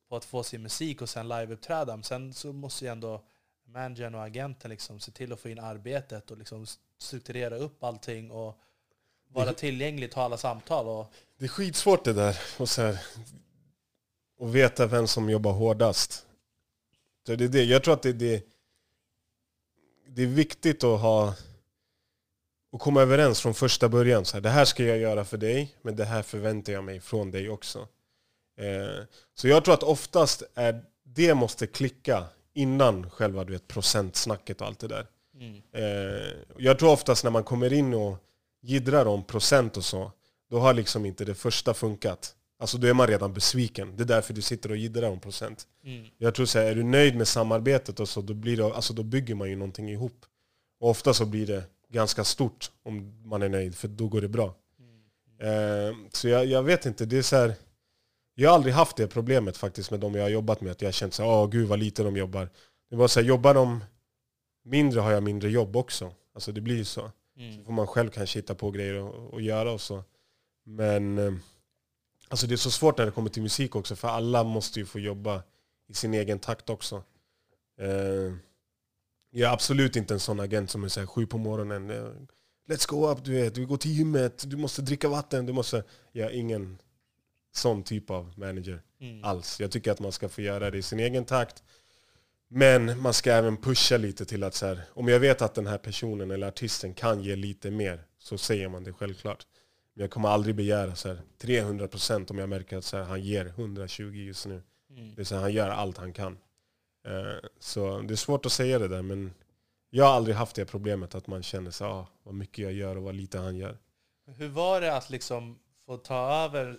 på att få sin musik och sen liveuppträda, men sen så måste ju ändå managern och agenten liksom se till att få in arbetet och liksom strukturera upp allting och vara tillgänglig, ta alla samtal. Och, Det är skitsvårt det där. Och så här, att veta vem som jobbar hårdast. Så det är det. Jag tror att det, det, det är viktigt att ha och komma överens från första början. Så här, det här ska jag göra för dig, men det här förväntar jag mig från dig också. Eh, så jag tror att oftast är det måste klicka innan själva du vet, procentsnacket och allt det där. Mm. Eh, jag tror oftast när man kommer in och jiddrar om procent och så, då har liksom inte det första funkat. Alltså då är man redan besviken. Det är därför du sitter och jiddrar om procent. Mm. Jag tror så här, är du nöjd med samarbetet och så, då, blir det, alltså då bygger man ju någonting ihop. Och ofta så blir det ganska stort om man är nöjd, för då går det bra. Eh, så jag, jag vet inte, det är så här, jag har aldrig haft det problemet faktiskt med de jag har jobbat med. Att jag har känt så här, åh gud vad lite de jobbar. Det var så här, jobbar de mindre har jag mindre jobb också. Alltså det blir ju så. Mm. Så får man själv kanske hitta på grejer och, och göra och så. Men eh, alltså det är så svårt när det kommer till musik också, för alla måste ju få jobba i sin egen takt också. Eh, jag är absolut inte en sån agent som är så här sju på morgonen. eh, Let's go up, du vet. Du går till gymmet, du måste dricka vatten, du måste... Jag är ingen sån typ av manager Mm. alls. Jag tycker att man ska få göra det i sin egen takt. Men man ska även pusha lite till att så här, om jag vet att den här personen eller artisten kan ge lite mer så säger man det självklart. Men jag kommer aldrig begära så här 300% om jag märker att så här, han ger 120 just nu. Mm. Det är så här, han gör allt han kan. Eh, Så det är svårt att säga det där men jag har aldrig haft det problemet att man känner så ah, vad mycket jag gör och vad lite han gör. Hur var det att liksom få ta över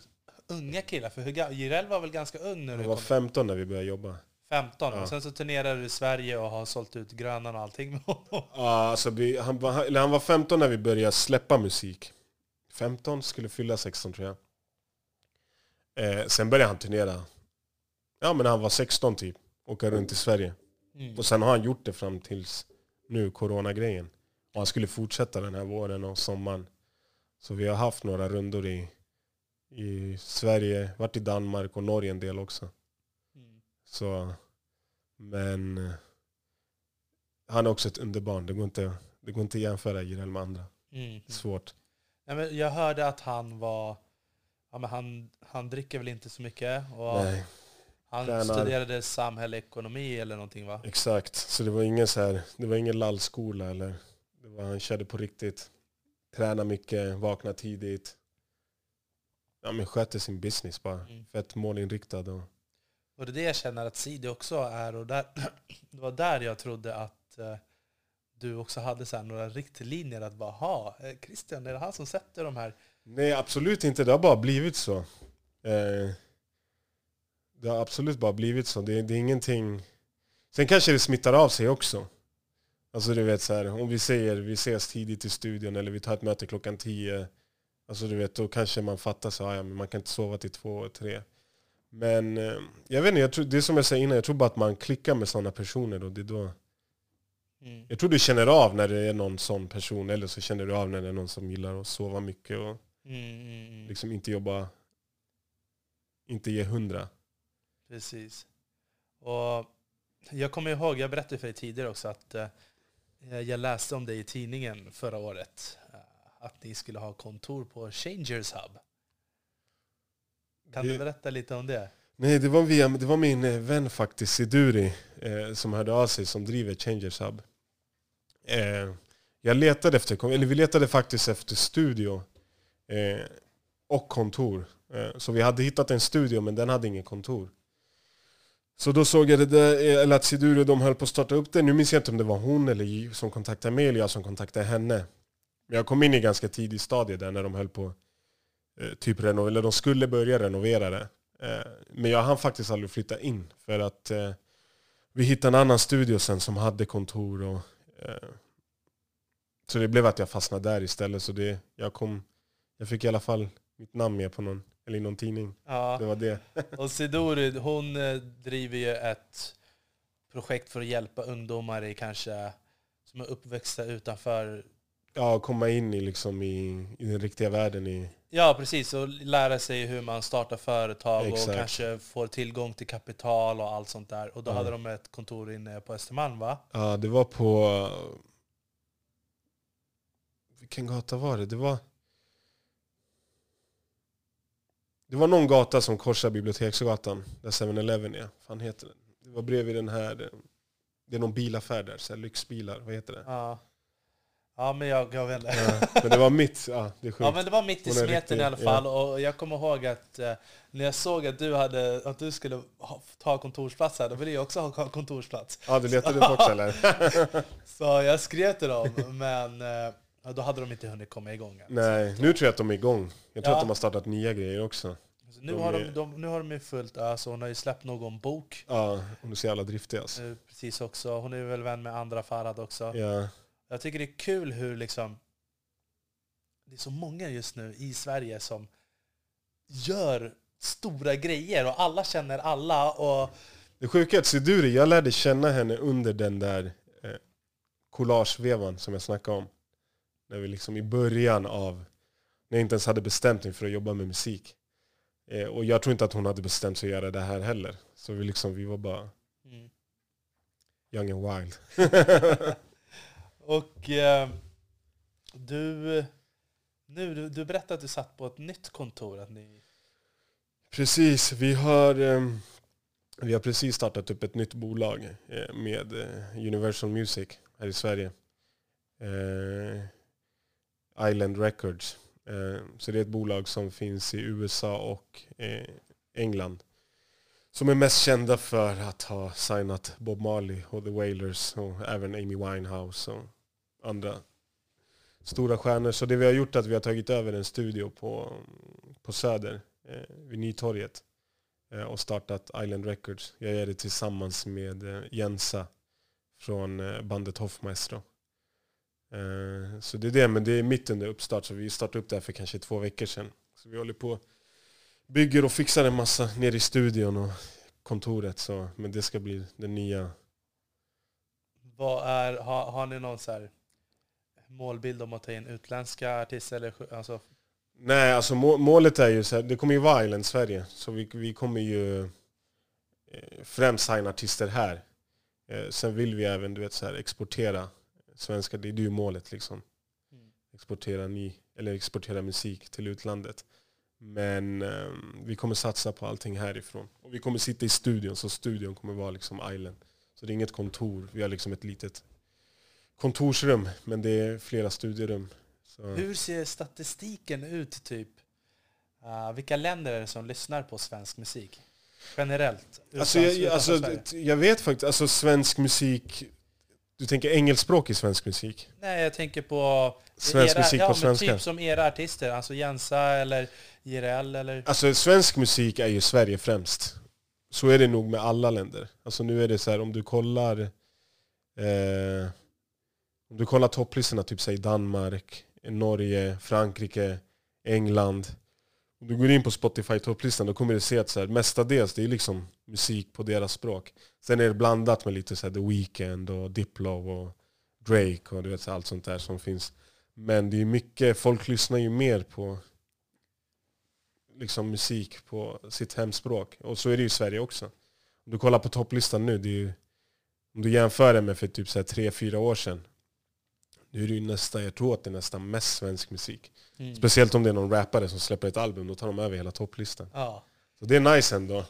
unga killar? För Jireel var väl ganska ung när Jag du var kom? 15 när vi började jobba. 15. Ja. Och sen så turnerade du i Sverige och har sålt ut Grönan och allting med honom. Ja, alltså vi, han, var, eller han var 15 när vi började släppa musik. 15, skulle fylla 16 tror jag. Eh, sen började han turnera. Ja men han var 16 typ. Åka runt i Sverige. Mm. Och sen har han gjort det fram tills nu, coronagrejen. Och han skulle fortsätta den här våren och sommaren. Så vi har haft några rundor i, i Sverige, varit i Danmark och Norge en del också. Mm. Så, men eh, han är också ett underbarn. Det går inte, det går inte att jämföra Jireel med andra. Mm. Svårt. Nej, jag hörde att han var... Ja, men han, han dricker väl inte så mycket. Och Nej, han tränar. studerade samhällsekonomi eller någonting va? exakt. Så det var ingen så här, det var ingen lallskola eller det var, han körde på riktigt. Träna mycket, vakna tidigt. Ja men skötte sin business bara. Mm. Fett målinriktad och Och det är det jag känner att Sidi också är. Och där, det var där jag trodde att eh, du också hade så här några riktlinjer att bara ha. Eh, Christian, är det han som sätter de här? Nej, absolut inte. Det har bara blivit så. Eh, det har absolut bara blivit så. Det, det är ingenting... Sen kanske det smittar av sig också. Alltså du vet så här, om vi säger vi ses tidigt i studion eller vi tar ett möte klockan tio. Alltså du vet, då kanske man fattar så, ja, men man kan inte sova till två tre. Men eh, jag vet inte, jag tror, det är som jag sa innan, jag tror bara att man klickar med sådana personer. Och det är då, Mm. jag tror du känner av när det är någon sån person, eller så känner du av när det är någon som gillar att sova mycket och Mm, mm, mm. liksom inte jobba, inte ge hundra. Precis. Och jag kommer ihåg, jag berättade för dig tidigare också att eh, jag läste om dig i tidningen förra året. eh, Att ni skulle ha kontor på Changers Hub. Kan Det- du berätta lite om det? Nej, det var, via, det var min eh, vän faktiskt, Siduri, eh, som hörde av sig, som driver Changers Hub. Eh, jag letade efter, eller vi letade faktiskt efter studio eh, och kontor. Eh, så vi hade hittat en studio, men den hade ingen kontor. Så då såg jag det där, eh, eller att Siduri de höll på att starta upp det. Nu minns jag inte om det var hon eller som kontaktade mig eller jag som kontaktade henne. Men jag kom in i ganska tidig stadie där när de höll på eh, typ renovera, eller de skulle börja renovera det. Eh, Men jag hann faktiskt aldrig flytta in för att eh, vi hittade en annan studio sen som hade kontor. Och, eh, så det blev att jag fastnade där istället. Så det, jag, kom, jag fick i alla fall mitt namn med på någon, eller i någon tidning. Ja. Det var det. Och Sidori, hon driver ju ett projekt för att hjälpa ungdomar i kanske som är uppväxta utanför Ja, komma in i, liksom i, i den riktiga världen. I, Ja, precis. Och lära sig hur man startar företag Exakt. och kanske får tillgång till kapital och allt sånt där. Och då Ja. hade de ett kontor inne på Östermalm, va? ja, det var på... Vilken gata var det? Det var... Det var någon gata som korsar Biblioteksgatan, där 7-Eleven är. fan heter den? Det var bredvid den här... Det är någon bilaffär där, så lyxbilar. Vad heter det? Ja. Ja men jag, vet inte. Ja, men det var mitt. Ja, det är sjukt. Ja men det var mitt i Hon smeten riktig, i alla fall. Och jag kommer ihåg att eh, när jag såg att du, hade, att du skulle ha, ta kontorsplats här, då ville jag också ha kontorsplats. Ja, du letade upp också eller? Så jag skrev till dem, men eh, ja, då hade de inte hunnit komma igång än. Nej, nu tror jag att de är igång. Jag tror Ja. att de har startat nya grejer också. Så nu, de har de, är- de, nu har de ju fullt ös, hon har ju släppt någon bok. Ja, du är så jävla driftig alltså. eh, Precis också. Hon är väl vän med andra Farhad också. Ja. Jag tycker det är kul hur liksom det är så många just nu i Sverige som gör stora grejer och alla känner alla och Det sjuka är att Siduri, jag lärde känna henne under den där eh, collagevevan som jag snackade om. När vi liksom i början av, när jag inte ens hade bestämt mig för att jobba med musik. Eh, och jag tror inte att hon hade bestämt sig att göra det här heller. Så vi, liksom, vi var bara mm. young and wild. och eh, du, nu, du, du berättade att du satt på ett nytt kontor. Att ni, Precis, vi har, eh, vi har precis startat upp ett nytt bolag eh, med eh, Universal Music här i Sverige. Eh, Island Records. Eh, så det är ett bolag som finns i USA och eh, England. Som är mest kända för att ha signat Bob Marley och The Wailers och även Amy Winehouse och andra stora stjärnor. Så det vi har gjort är att vi har tagit över en studio på, på Söder eh, vid Nytorget eh, och startat Island Records. Jag gör det tillsammans med eh, Jensa från eh, bandet Hoffmaestro. Eh, så det är det, men det är mitt under uppstart så vi startade upp det här för kanske två veckor sedan. Så vi håller på bygger och fixar en massa nere i studion och kontoret. Så, men det ska bli den nya. vad är, har, har ni någon så här målbild om att ta in utländska artister? Eller, alltså, Nej, alltså må, målet är ju så här, det kommer ju vara Island Sverige. Så vi, vi kommer ju eh, främst signa artister här. Eh, sen vill vi även du vet, så här, exportera svenska, det är ju målet liksom. Mm. Exportera, ny, eller exportera musik till utlandet. Men eh, vi kommer satsa på allting härifrån. Och vi kommer sitta i studion, så studion kommer vara liksom Island. Så det är inget kontor, vi har liksom ett litet kontorsrum, men det är flera studierum. Så. Hur ser statistiken ut typ? Uh, vilka länder är det som lyssnar på svensk musik? Generellt? Alltså, jag, utanför alltså, jag vet faktiskt, alltså svensk musik, du tänker engelskspråkig svensk musik? Nej, jag tänker på... Svensk era, musik ja, på svenska? Typ som era artister, alltså Jensa eller IRL eller... Alltså svensk musik är ju Sverige främst. Så är det nog med alla länder. Alltså nu är det så här, om du kollar eh, om du kollar topplistorna, typ säg Danmark, Norge, Frankrike, England. Om du går in på Spotify topplistan då kommer du se att så här, mestadels det är liksom musik på deras språk. Sen är det blandat med lite så här, The Weeknd och Diplo och Drake och du vet, så här, allt sånt där som finns. Men det är mycket, folk lyssnar ju mer på liksom musik på sitt hemspråk. Och så är det ju i Sverige också. Om du kollar på topplistan nu, det är ju, om du jämför det med för typ så här tre, fyra år sedan. Nu är det ju nästan, jag tror att det är nästan mest svensk musik. Mm. Speciellt om det är någon rappare som släpper ett album, då tar de över hela topplistan. Ja. Så det är nice ändå.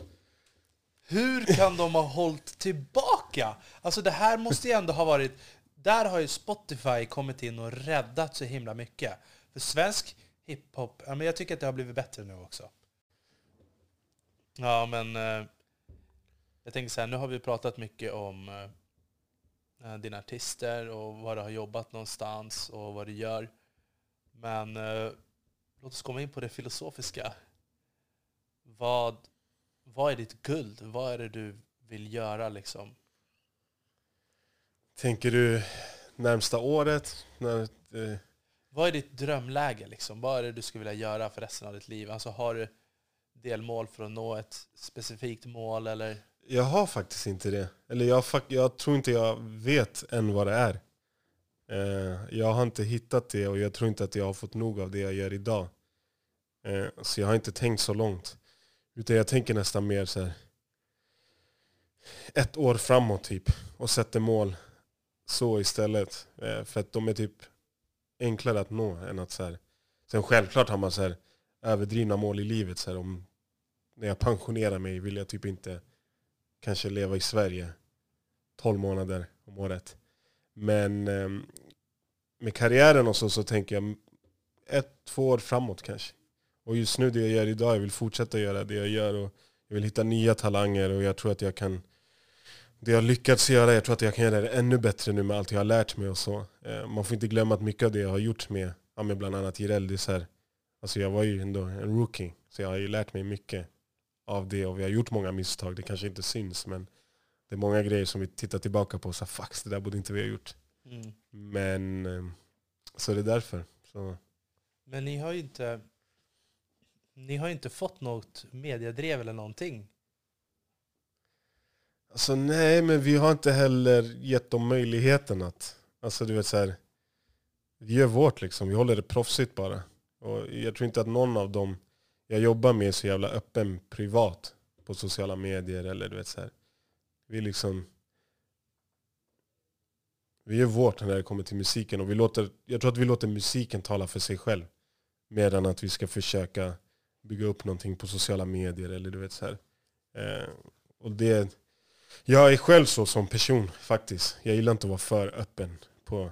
Hur kan de ha hållit tillbaka? Alltså det här måste ju ändå ha varit... Där har ju Spotify kommit in och räddat så himla mycket. För svensk hiphop, ja, men jag tycker att det har blivit bättre nu också. Ja, men... Eh, jag tänker så här, nu har vi pratat mycket om eh, dina artister och var du har jobbat någonstans och vad du gör. Men eh, låt oss komma in på det filosofiska. Vad, vad är ditt guld? Vad är det du vill göra liksom? Tänker du närmsta året? När, eh, Vad är ditt drömläge liksom? Vad är det du skulle vilja göra för resten av ditt liv? Alltså har du delmål för att nå ett specifikt mål eller? Jag har faktiskt inte det. Eller jag, jag tror inte jag vet än vad det är. Eh, jag har inte hittat det och jag tror inte att jag har fått nog av det jag gör idag. Eh, så jag har inte tänkt så långt. Utan jag tänker nästan mer så här ett år framåt typ och sätter mål så istället. Eh, för att de är typ enklare att nå än att så här. Sen självklart har man så här överdrivna mål i livet. Så här, om, när jag pensionerar mig vill jag typ inte kanske leva i Sverige 12 månader om året. Men ehm, med karriären och så, så tänker jag ett, två år framåt kanske. Och just nu det jag gör idag, jag vill fortsätta göra det jag gör och jag vill hitta nya talanger och jag tror att jag kan det jag lyckats göra, jag tror att jag kan göra det ännu bättre nu med allt jag har lärt mig och så. Eh, man får inte glömma att mycket av det jag har gjort med, ja, med bland annat Jireel, det är så här, alltså jag var ju ändå en rookie, så jag har ju lärt mig mycket av det och vi har gjort många misstag, det kanske inte syns men det är många grejer som vi tittar tillbaka på och säger fuck, det där borde inte vi ha gjort. Mm. Men, eh, så det är därför. Så. Men ni har ju inte, ni har inte fått något mediedrev eller någonting Alltså nej, men vi har inte heller gett dem möjligheten att... Alltså du vet så här, Vi gör vårt liksom, vi håller det proffsigt bara. Och jag tror inte att någon av dem jag jobbar med så jävla öppen privat på sociala medier eller du vet så här. Vi liksom... Vi gör vårt när det kommer till musiken och vi låter, jag tror att vi låter musiken tala för sig själv. Mer än att vi ska försöka bygga upp någonting på sociala medier eller du vet så här. Eh, och det jag är själv så som person faktiskt. Jag gillar inte att vara för öppen på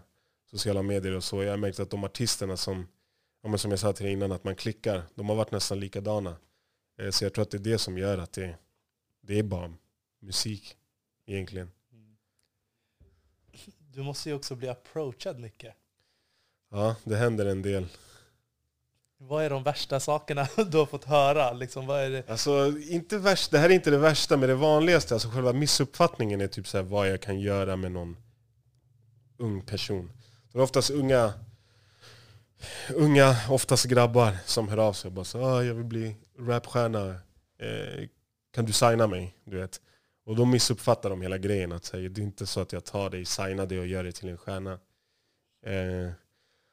sociala medier och så. Jag har märkt att de artisterna som, som jag sa till dig innan, att man klickar, de har varit nästan likadana. Eh, så jag tror att det är det som gör att det, det är bara musik egentligen. Du måste ju också bli approachad mycket. Ja, det händer en del. Vad är de värsta sakerna du har fått höra? Liksom, vad är det? Alltså, inte värst, det här är inte det värsta, men det vanligaste, alltså själva missuppfattningen är typ så här, vad jag kan göra med någon ung person. Det är oftast unga, unga, oftast grabbar som hör av sig och bara så, ah, jag vill bli rapstjärna, eh, kan du signa mig? Du vet. Och då missuppfattar de hela grejen. Att säga, det är inte så att jag tar dig, signar dig och gör dig till en stjärna. Eh,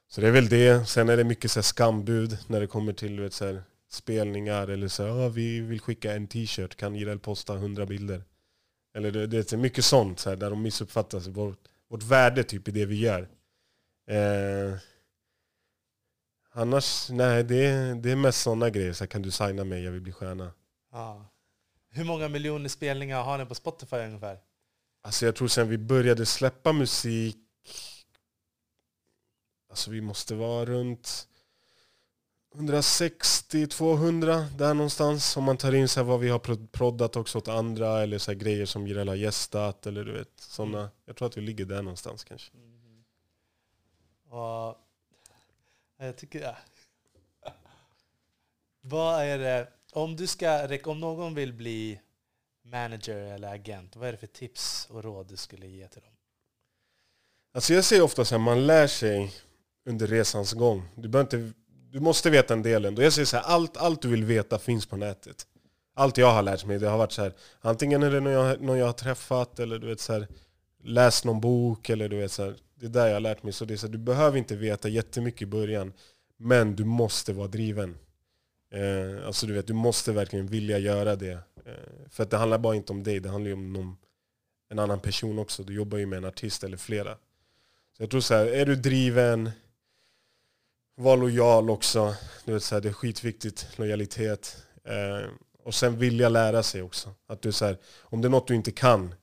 så det är väl det. Sen är det mycket så skambud när det kommer till vet, så här, spelningar. Eller så här, ah, vi vill skicka en t-shirt, kan Jireel posta hundra bilder? Eller det, det är mycket sånt så här, där de missuppfattar. Vårt, vårt värde typ i det vi gör. Eh, annars, nej det, det är mest sådana grejer. Så här, kan du signa mig, jag vill bli stjärna. Ah. Hur många miljoner spelningar har ni på Spotify ungefär? Alltså jag tror sen vi började släppa musik Alltså vi måste vara runt 160-200 där någonstans. Om man tar in så här vad vi har proddat också åt andra eller så grejer som Jireel har gästat. Eller du vet, såna. Mm. Jag tror att vi ligger där någonstans kanske. Mm. Och, Eh, jag tycker... Ja. Vad är det, om, du ska, om någon vill bli manager eller agent, vad är det för tips och råd du skulle ge till dem? Alltså jag säger ofta så här, man lär sig under resans gång. Du, inte, du måste veta en del ändå. Jag säger så här, allt, allt du vill veta finns på nätet. Allt jag har lärt mig, det har varit så här, antingen är det någon jag, någon jag har träffat eller du vet så här, läst någon bok eller du vet så här, det är där jag har lärt mig. Så det är så du behöver inte veta jättemycket i början, men du måste vara driven. Eh, alltså du vet, du måste verkligen vilja göra det. Eh, för att det handlar bara inte om dig, det handlar ju om någon, en annan person också. Du jobbar ju med en artist eller flera. Så jag tror så här, är du driven, var lojal också. Du vet, så här, det är skitviktigt, lojalitet. Eh, och sen vilja lära sig också. Att du, så här, om det är något du inte kan,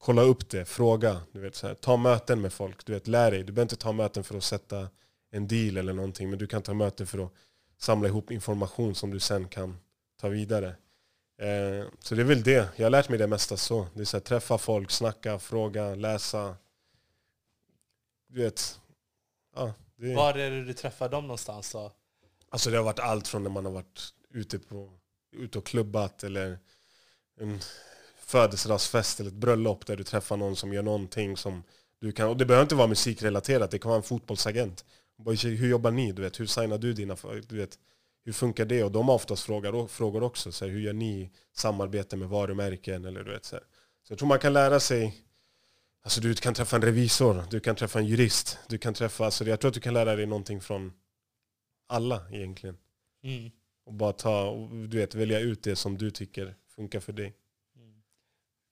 kolla upp det, fråga. Du vet, så här, ta möten med folk, du vet, lär dig. Du behöver inte ta möten för att sätta en deal eller någonting, men du kan ta möten för att samla ihop information som du sen kan ta vidare. Eh, så det är väl det. Jag har lärt mig det mesta så. Det är så här, träffa folk, snacka, fråga, läsa. Du vet, ja, det... Var är det du träffar dem någonstans då? Alltså det har varit allt från när man har varit ute, på, ute och klubbat eller en födelsedagsfest eller ett bröllop där du träffar någon som gör någonting som du kan, och det behöver inte vara musikrelaterat, det kan vara en fotbollsagent. Hur jobbar ni? Du vet, hur signar du dina... Du vet, hur funkar det? Och de har oftast frågar, frågor också. Så här, hur gör ni samarbete med varumärken? Eller, du vet, så, här. så jag tror man kan lära sig Alltså du kan träffa en revisor, du kan träffa en jurist, du kan träffa, alltså jag tror att du kan lära dig någonting från alla egentligen. Mm. Och bara ta, du vet, välja ut det som du tycker funkar för dig.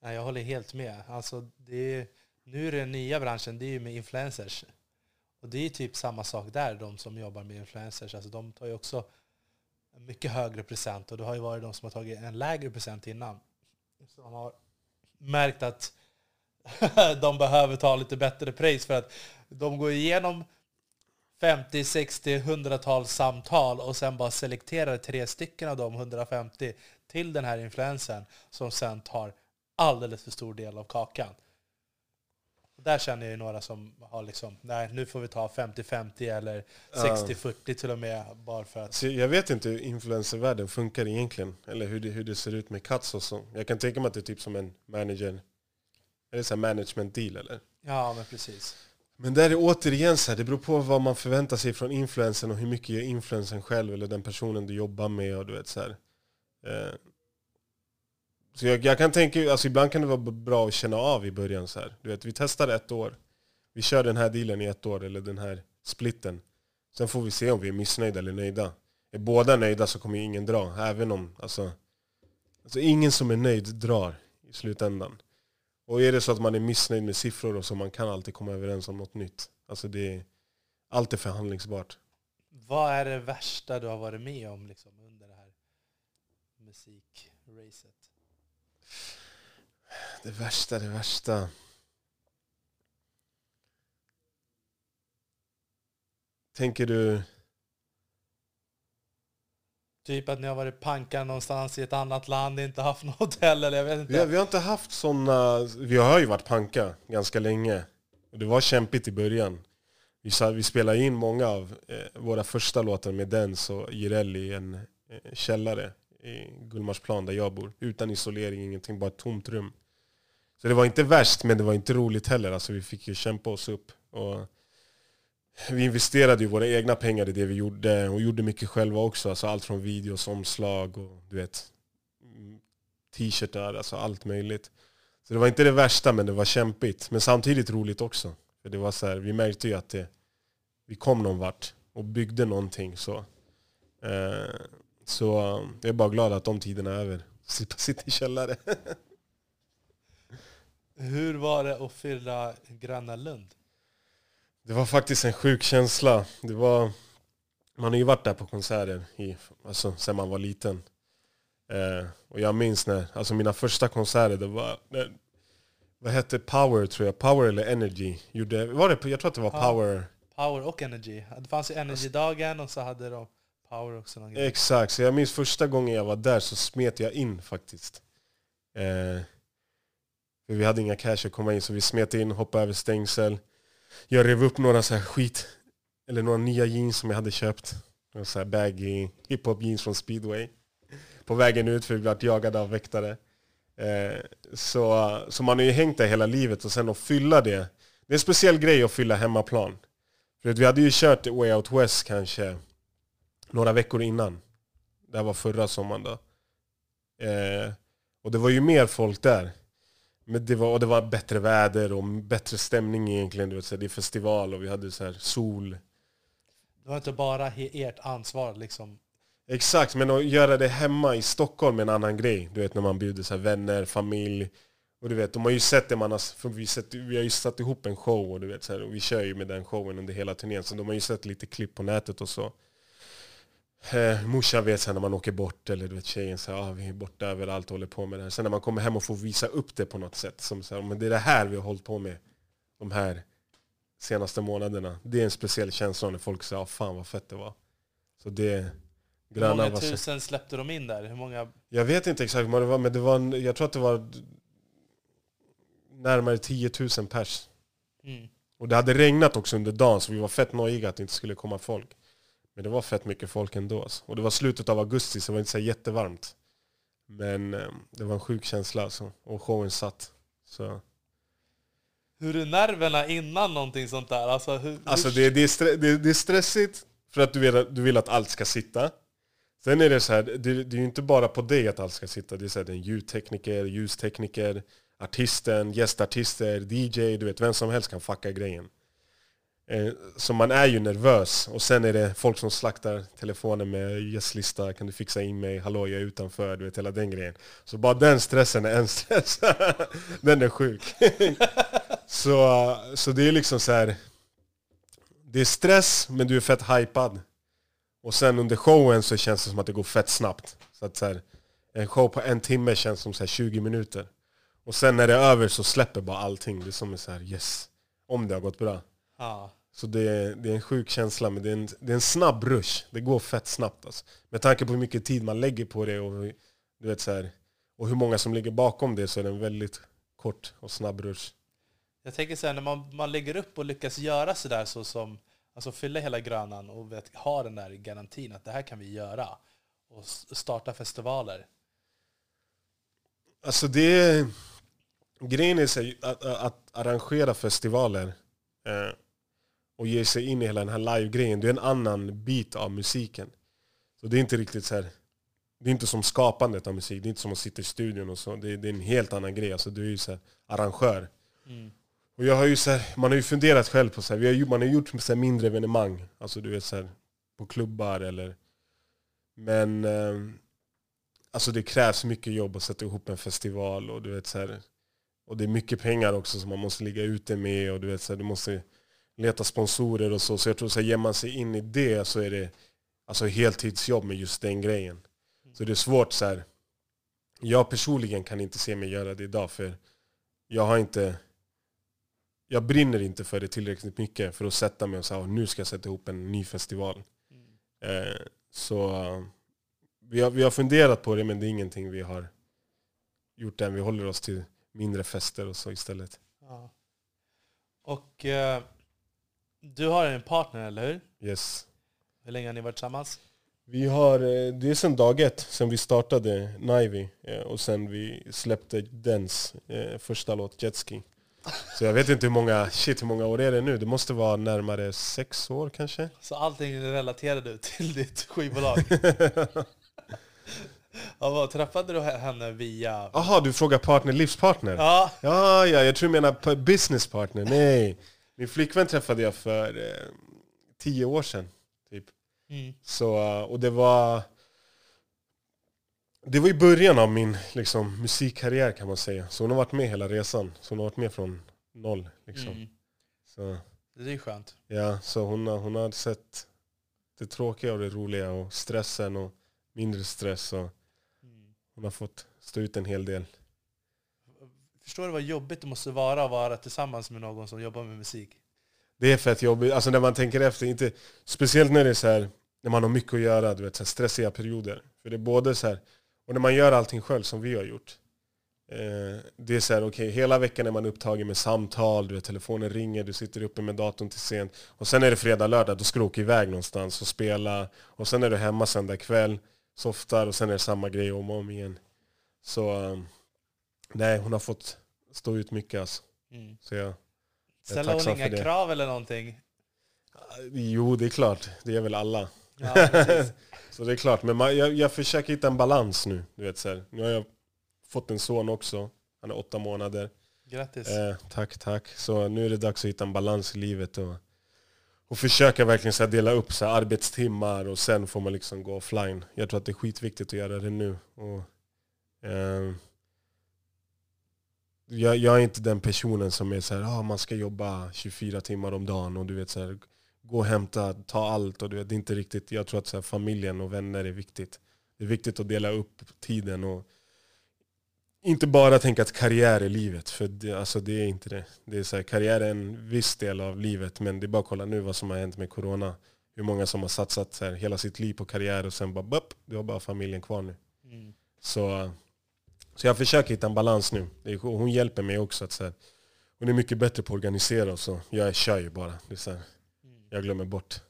Nej, jag håller helt med. Alltså det är, nu är den nya branschen, det är ju med influencers. Och det är typ samma sak där, de som jobbar med influencers. Alltså de tar ju också en mycket högre present. Och det har ju varit de som har tagit en lägre present innan. Som har märkt att de behöver ta lite bättre pris för att de går igenom 50, 60, 100-tals samtal och sen bara selekterar tre stycken av de 150 till den här influensen som sen tar alldeles för stor del av kakan. Där känner jag ju några som har liksom, nej nu får vi ta 50-50 eller 60-40 till och med bara för att... Så jag vet inte hur influencervärlden funkar egentligen. Eller hur det, hur det ser ut med cuts och så. Jag kan tänka mig att det är typ som en manager. Det så här management deal eller? Ja men precis. Men där är återigen så här, det beror på vad man förväntar sig från influensen och hur mycket gör influensen själv eller den personen du jobbar med och du vet så här. Så jag, jag, kan tänka, alltså ibland kan det vara bra att känna av i början så här. Du vet, vi testar ett år. Vi kör den här dealen i ett år eller den här splitten. Sen får vi se om vi är missnöjda eller nöjda. Är båda nöjda så kommer ingen dra. Även om, alltså, alltså ingen som är nöjd drar i slutändan. Och är det så att man är missnöjd med siffror och så, man kan alltid komma överens om något nytt. Alltså det är, allt är förhandlingsbart. Vad är det värsta du har varit med om liksom, under det här musikracet? Det värsta, det värsta. Tänker du... Typ att ni har varit pankar någonstans i ett annat land, inte haft något hotell eller jag vet inte. Vi har, vi har inte haft sådana... Vi har ju varit panka ganska länge. Det var kämpigt i början. Vi, vi spelade in många av eh, våra första låtar med Dens och Jireel i en eh, källare i Gullmarsplan där jag bor. Utan isolering, ingenting, bara ett tomt rum. Så det var inte värst, men det var inte roligt heller. Alltså, vi fick ju kämpa oss upp. Och vi investerade ju våra egna pengar i det vi gjorde och gjorde mycket själva också. Alltså allt från videos, omslag och du vet t-shirtar, alltså allt möjligt. Så det var inte det värsta men det var kämpigt. Men samtidigt roligt också. För det var så här, vi märkte ju att det, vi kom någon vart och byggde någonting. Så, eh, så jag är bara glad att de tiderna är över. Slippa sitta i källare. Hur var det att fylla Gröna Lund? Det var faktiskt en sjuk känsla. Det var, man har ju varit där på konserter i, alltså, sen man var liten. Eh, och jag minns när, alltså mina första konserter, det var, när, vad hette Power tror jag, Power eller Energy. Gjorde, var det, jag tror att det var. Power. Power och Energy. Det fanns ju Energy-dagen och så hade de Power också. Någon grej. Exakt, så jag minns första gången jag var där så smet jag in faktiskt. Eh, för vi hade inga cash att komma in så vi smet in, hoppade över stängsel. Jag rev upp några så här skit, eller några nya jeans som jag hade köpt. Några så här baggy hiphop jeans från speedway. På vägen ut för vi blev jagade av väktare. Eh, så, så man har ju hängt där hela livet och sen att fylla det. Det är en speciell grej att fylla hemmaplan. För att vi hade ju kört Way Out West kanske några veckor innan. Det här var förra sommaren då. Eh, och det var ju mer folk där. Men det var, och det var bättre väder och bättre stämning egentligen. Du vet, så här, det är festival och vi hade så här sol. Det var inte bara ert ansvar liksom. Exakt, men att göra det hemma i Stockholm är en annan grej. Du vet när man bjuder så vänner, familj. Och du vet, de har ju sett det man har, vi, sett, vi har ju satt ihop en show och du vet så här, och vi kör ju med den showen under hela turnén. Så de har ju sett lite klipp på nätet och så. Eh, morsan vet sen när man åker bort, eller du vet tjejen säger ah, vi är borta överallt och håller på med det här. Sen när man kommer hem och får visa upp det på något sätt. Som så här, men det är det här vi har hållit på med de här senaste månaderna. Det är en speciell känsla när folk säger ah, fan vad fett det var. Så det... Hur många var tusen släppte de in där? Hur många? jag vet inte exakt vad det var, men det var en, jag tror att det var närmare 10 000 pers. Mm. Och det hade regnat också under dagen så vi var fett nojiga att det inte skulle komma folk. Men det var fett mycket folk ändå. Alltså. Och det var slutet av augusti så det var inte så jättevarmt. Men eh, det var en sjuk känsla alltså. Och showen satt. Så. Hur är nerverna innan någonting sånt där? Alltså, hur, Alltså det, det, är stre- det, det är stressigt för att du vill, du vill att allt ska sitta. Sen är det så här, det, det är ju inte bara på dig att allt ska sitta. Det är, så här, en ljudtekniker, ljustekniker, artisten, gästartister, DJ, du vet vem som helst kan fucka grejen. Eh, så man är ju nervös och sen är det folk som slaktar telefonen med gästlista, kan du fixa in mig, hallå jag är utanför, du vet hela den grejen. Så bara den stressen är en stress. den är sjuk. så, så det är liksom så här. Det är stress men du är fett hypad. Och sen under showen så känns det som att det går fett snabbt. Så att så här, en show på en timme känns som så här 20 minuter. Och sen när det är över så släpper bara allting. Det är som en så här yes. Om det har gått bra. Ja. Så det är, det är en sjuk känsla, men det är en, det är en snabb rush. Det går fett snabbt. Alltså. Med tanke på hur mycket tid man lägger på det och, du vet, så här, och hur många som ligger bakom det så är det en väldigt kort och snabb rush. Jag tänker så här, när man, man lägger upp och lyckas göra sådär så som, alltså fylla hela Grönan och vet, ha den där garantin att det här kan vi göra och starta festivaler. Alltså det är, grejen är så här, att, att arrangera festivaler eh, och ge sig in i hela den här live-grejen, det är en annan bit av musiken. Så det är inte riktigt så här, det är inte som skapandet av musik, det är inte som att sitta i studion och så. Det är, det är en helt annan grej, alltså du är ju så här, arrangör. Mm. Och jag har ju så här, man har ju funderat själv på så här, vi har, ju- man har gjort så mindre evenemang, alltså du vet så här, på klubbar eller... Men eh, alltså det krävs mycket jobb att sätta ihop en festival och du vet så och det är mycket pengar också som man måste ligga ute med och du vet så du måste leta sponsorer och så. Så jag tror så här, ger man sig in i det så är det alltså heltidsjobb med just den grejen. Så det är svårt så här. Jag personligen kan inte se mig göra det idag för jag har inte jag brinner inte för det tillräckligt mycket för att sätta mig och säga nu ska jag sätta ihop en ny festival. Eh, så vi har, vi har funderat på det men det är ingenting vi har gjort än. Vi håller oss till mindre fester och så istället. Ja. Och eh, du har en partner, eller hur? Yes. Hur länge har ni varit tillsammans? Vi har, eh, det är sedan dag ett, sen vi startade Nivy eh, och sen vi släppte Dens eh, första låt Jetski. Så jag vet inte hur många, shit hur många år är det nu? Det måste vara närmare sex år kanske? Så allting relaterar du till ditt skivbolag? ja, vad, träffade du henne via... Jaha, du frågar partner, livspartner? Ja, Ja, ja, jag tror du menar på business partner. Nej. Min flickvän träffade jag för eh, tio år sedan. Typ. mm. Så, eh, och det var... Det var i början av min liksom, musikkarriär kan man säga. Så hon har varit med hela resan. Så hon har varit med från noll. Liksom. Mm. Så, det är skönt. ja, så hon, har, hon har sett det tråkiga och det roliga och stressen och mindre stress. Och Mm. hon har fått stå ut en hel del. Förstår du vad jobbigt det måste vara att vara tillsammans med någon som jobbar med musik? Det är fett jobbigt, alltså när man tänker efter, inte, speciellt när det är så här, när man har mycket att göra, du vet, så här stressiga perioder. För det är både så här, och när man gör allting själv som vi har gjort. Eh, det är så här, okej, hela veckan är man upptagen med samtal, du vet, telefonen ringer, du sitter uppe med datorn till sent. Och sen är det fredag, lördag, då ska du åka iväg någonstans och spela. Och sen är du hemma söndag kväll, softar och sen är det samma grej om och om igen. Så eh, nej, hon har fått stå ut mycket alltså. Mm. Så jag, Ställer hon inga krav eller någonting? Jo, det är klart. Det är väl alla. Ja. Så det är klart. Men man, jag, jag försöker hitta en balans nu. Du vet, så här. Nu har jag fått en son också. Han är åtta månader. Grattis. Eh, tack, tack. Så nu är det dags att hitta en balans i livet. Och, och försöka verkligen så här, dela upp så här, arbetstimmar och sen får man liksom gå offline. Jag tror att det är skitviktigt att göra det nu. Och, eh, jag, jag är inte den personen som är så här, ah, man ska jobba 24 timmar om dagen och du vet så här, gå och hämta, ta allt. Och du vet, det är inte riktigt, jag tror att så här, familjen och vänner är viktigt. Det är viktigt att dela upp tiden och inte bara tänka att karriär är livet, för det, alltså det är inte det. det är så här, karriär är en viss del av livet, men det är bara att kolla nu vad som har hänt med corona. Hur många som har satsat så här, hela sitt liv på karriär och sen bara bup, du har bara familjen kvar nu. Mm. Så, så jag försöker hitta en balans nu. Hon hjälper mig också. Att, så här, hon är mycket bättre på att organisera och så. Jag kör ju bara. Det så här, jag glömmer bort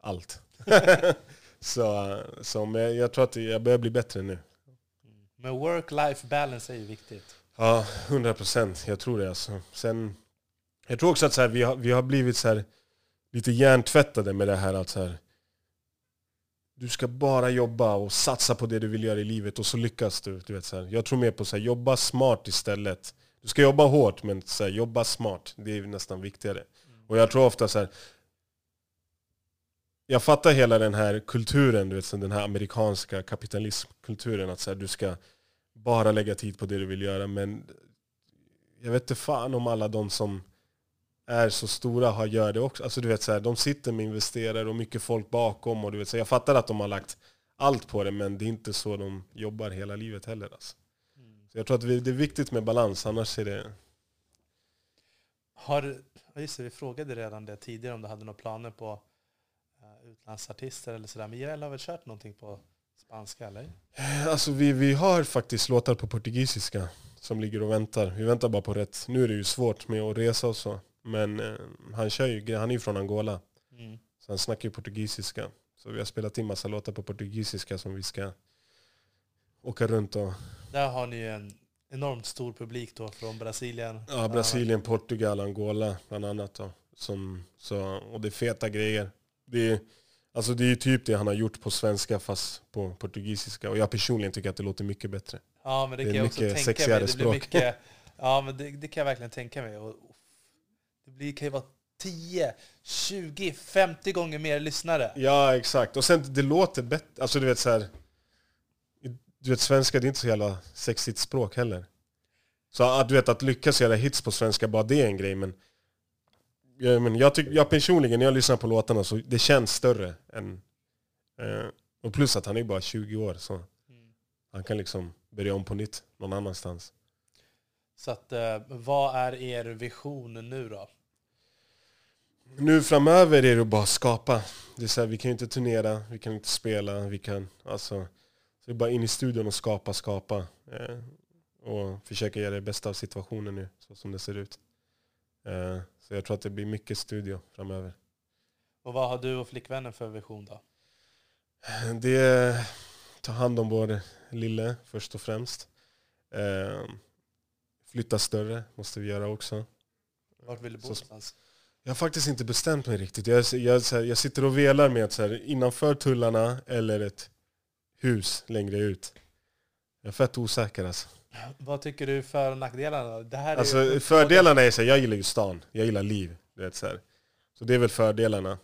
allt. så, så men jag tror att jag börjar bli bättre nu. Men work-life balance är ju viktigt. Ja, 100 procent. Jag tror det. Alltså. Sen, jag tror också att så här, vi, har, vi har blivit så här, lite hjärntvättade med det här att så här, du ska bara jobba och satsa på det du vill göra i livet och så lyckas du. du vet, så här. Jag tror mer på att jobba smart istället. Du ska jobba hårt men så här, jobba smart. Det är nästan viktigare. Och jag tror ofta så här. Jag fattar hela den här kulturen, du vet, så den här amerikanska kapitalismkulturen. Att så här, du ska bara lägga tid på det du vill göra. Men jag vet inte fan om alla de som är så stora har gör det också. Alltså du vet så här, de sitter med investerare och mycket folk bakom. Och du vet, så jag fattar att de har lagt allt på det men det är inte så de jobbar hela livet heller. Alltså. Mm. Så jag tror att det är viktigt med balans, annars är det... Har, just det, vi frågade redan det tidigare om du hade några planer på uh, utlandsartister eller sådär. Men Jireel har väl kört någonting på spanska eller? Alltså vi, vi har faktiskt låtar på portugisiska som ligger och väntar. Vi väntar bara på rätt. Nu är det ju svårt med att resa och så. Men eh, han, kör ju, han är ju från Angola. Mm. Så han snackar ju portugisiska. Så vi har spelat in massa låtar på portugisiska som vi ska åka runt och... Där har ni ju en enormt stor publik då från Brasilien. Ja, Brasilien, Portugal, Angola bland annat. Då. Som, så, och det är feta grejer. Det är, alltså det är typ det han har gjort på svenska fast på portugisiska. Och jag personligen tycker att det låter mycket bättre. Ja, men det, Det kan jag också tänka mig. Det blir språk. mycket, ja, men det, det kan jag verkligen tänka mig. Och, det blir, kan ju vara 10, 20, 50 gånger mer lyssnare. Ja, exakt. Och sen det låter bättre. Alltså du vet så här. Du vet svenska det är inte så jävla sexigt språk heller. Så att du vet att lyckas göra hits på svenska, bara det är en grej. Men, ja, men jag, tyck, jag personligen, när jag lyssnar på låtarna så det känns större än... Eh, och plus att han är bara 20 år så Mm. han kan liksom börja om på nytt någon annanstans. Så att, eh, vad är er vision nu då? Nu framöver är det bara att skapa. Det är så här, vi kan ju inte turnera, vi kan inte spela, vi kan alltså... Så det är bara in i studion och skapa, skapa. Eh, och försöka göra det bästa av situationen nu, så som det ser ut. Eh, så jag tror att det blir mycket studio framöver. Och vad har du och flickvännen för vision då? Det är ta hand om vår lille först och främst. Eh, flytta större måste vi göra också. Vart vill du bo någonstans? Jag har faktiskt inte bestämt mig riktigt. Jag, jag, här, jag sitter och velar med att så här, innanför tullarna eller ett hus längre ut. Jag är fett osäker alltså. Vad tycker du för nackdelarna? Det här är alltså ju- fördelarna är så här, jag gillar ju stan. Jag gillar liv. Du vet, så, här. så det är väl fördelarna.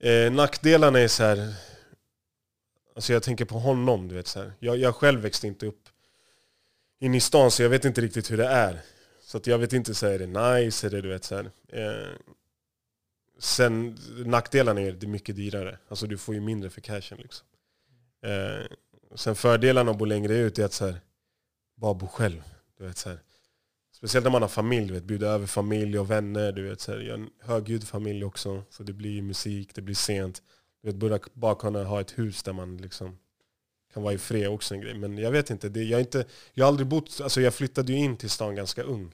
Eh, nackdelarna är så här. Alltså jag tänker på honom. Du vet, så. Jag, jag själv växte inte upp inne i stan så jag vet inte riktigt hur det är. Så att jag vet inte, så är det nice? Är det, du vet, så här. Eh, sen nackdelarna är att det är mycket dyrare. Alltså du får ju mindre för cashen. Liksom. Eh, sen fördelarna att bo längre ut är att så här, bara bo själv. Du vet, så här. Speciellt när man har familj, du vet, bjuda över familj och vänner. Du vet, så här. Jag har en högljudd familj också, så det blir musik, det blir sent. Du vet, bara kunna ha ett hus där man liksom kan vara i fred också en grej. Men jag vet inte, det, jag, inte jag har aldrig bott, alltså jag flyttade ju in till stan ganska ung.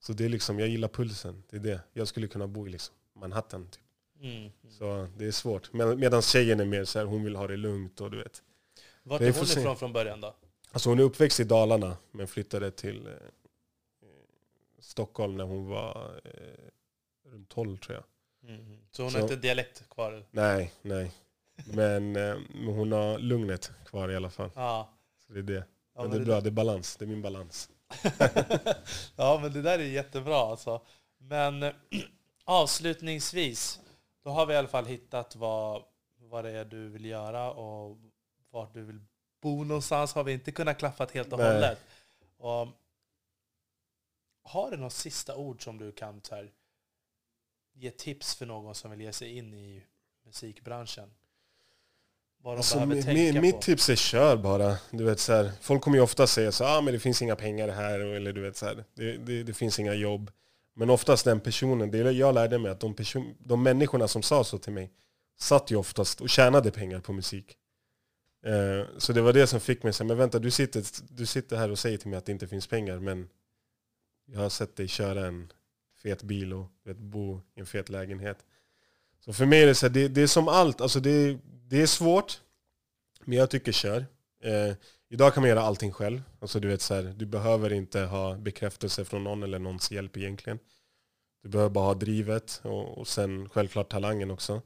Så det är liksom, jag gillar pulsen, det är det. Jag skulle kunna bo i liksom Manhattan typ. Mm. Så det är svårt. Med, medan tjejen är mer så här, hon vill ha det lugnt och du vet. Vart är hon ifrån från början då? Alltså hon är uppväxt i Dalarna men flyttade till eh, Stockholm när hon var eh, runt 12 tror jag. Mm. Så hon Så- har inte dialekt kvar? Nej, nej. Men, eh, men hon har lugnet kvar i alla fall. Ja. Så det är det. Ja, men men det är det- bra, det är balans. Det är min balans. ja, men det där är jättebra alltså. Men avslutningsvis, då har vi i alla fall hittat vad, vad det är du vill göra och vart du vill bo någonstans har vi inte kunnat klaffat helt och Nej. hållet. Och, har du något sista ord som du kan här, ge tips för någon som vill ge sig in i musikbranschen? Vad de Alltså, behöver tänka mi- mitt på? tips är kör bara. Du vet, så här, folk kommer ju ofta säga så ah, men det finns inga pengar här. Eller du vet, så här, det, det, det finns inga jobb. Men oftast den personen, det jag lärde mig att de, person, de människorna som sa så till mig satt ju oftast och tjänade pengar på musik. Eh, så det var det som fick mig att säga, men vänta du sitter, du sitter här och säger till mig att det inte finns pengar men jag har sett dig köra en fet bil och vet, bo i en fet lägenhet. Så för mig är det så här, det, det är som allt, alltså det, det är svårt men jag tycker kör. Eh, idag kan man göra allting själv. Alltså du, vet, så här, du behöver inte ha bekräftelse från någon eller någons hjälp egentligen. Du behöver bara ha drivet och, och sen självklart talangen också.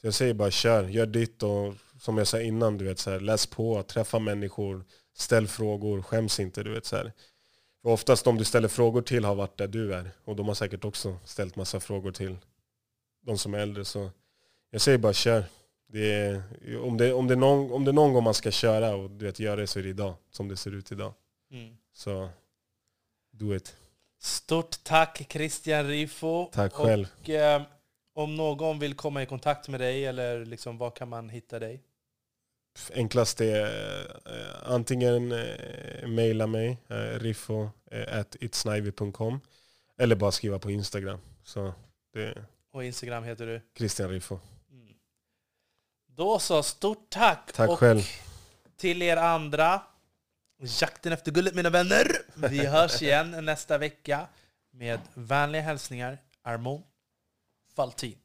Så jag säger bara kör, gör ditt och som jag sa innan, du vet, så här, läs på, träffa människor, ställ frågor, skäms inte. Du vet, så här. För oftast de du ställer frågor till har varit där du är och de har säkert också ställt massa frågor till de som är äldre. Så jag säger bara kör. Det är, om, det, om, det någon, om det någon gång man ska köra och du vet, göra det så är det idag, som det ser ut idag. Mm. Så do it. Stort tack Christian Rifo. Tack själv. Och eh, om någon vill komma i kontakt med dig, eller liksom, var kan man hitta dig? Enklast är eh, antingen eh, mejla mig, eh, riffo at itsnivy.com Eller bara skriva på Instagram. Så det Och Instagram heter du? Christian Riffo. Mm. Då så, stort tack! Tack och själv. till er andra, jakten efter guldet mina vänner! Vi hörs igen nästa vecka med vänliga hälsningar, Armon Faltin.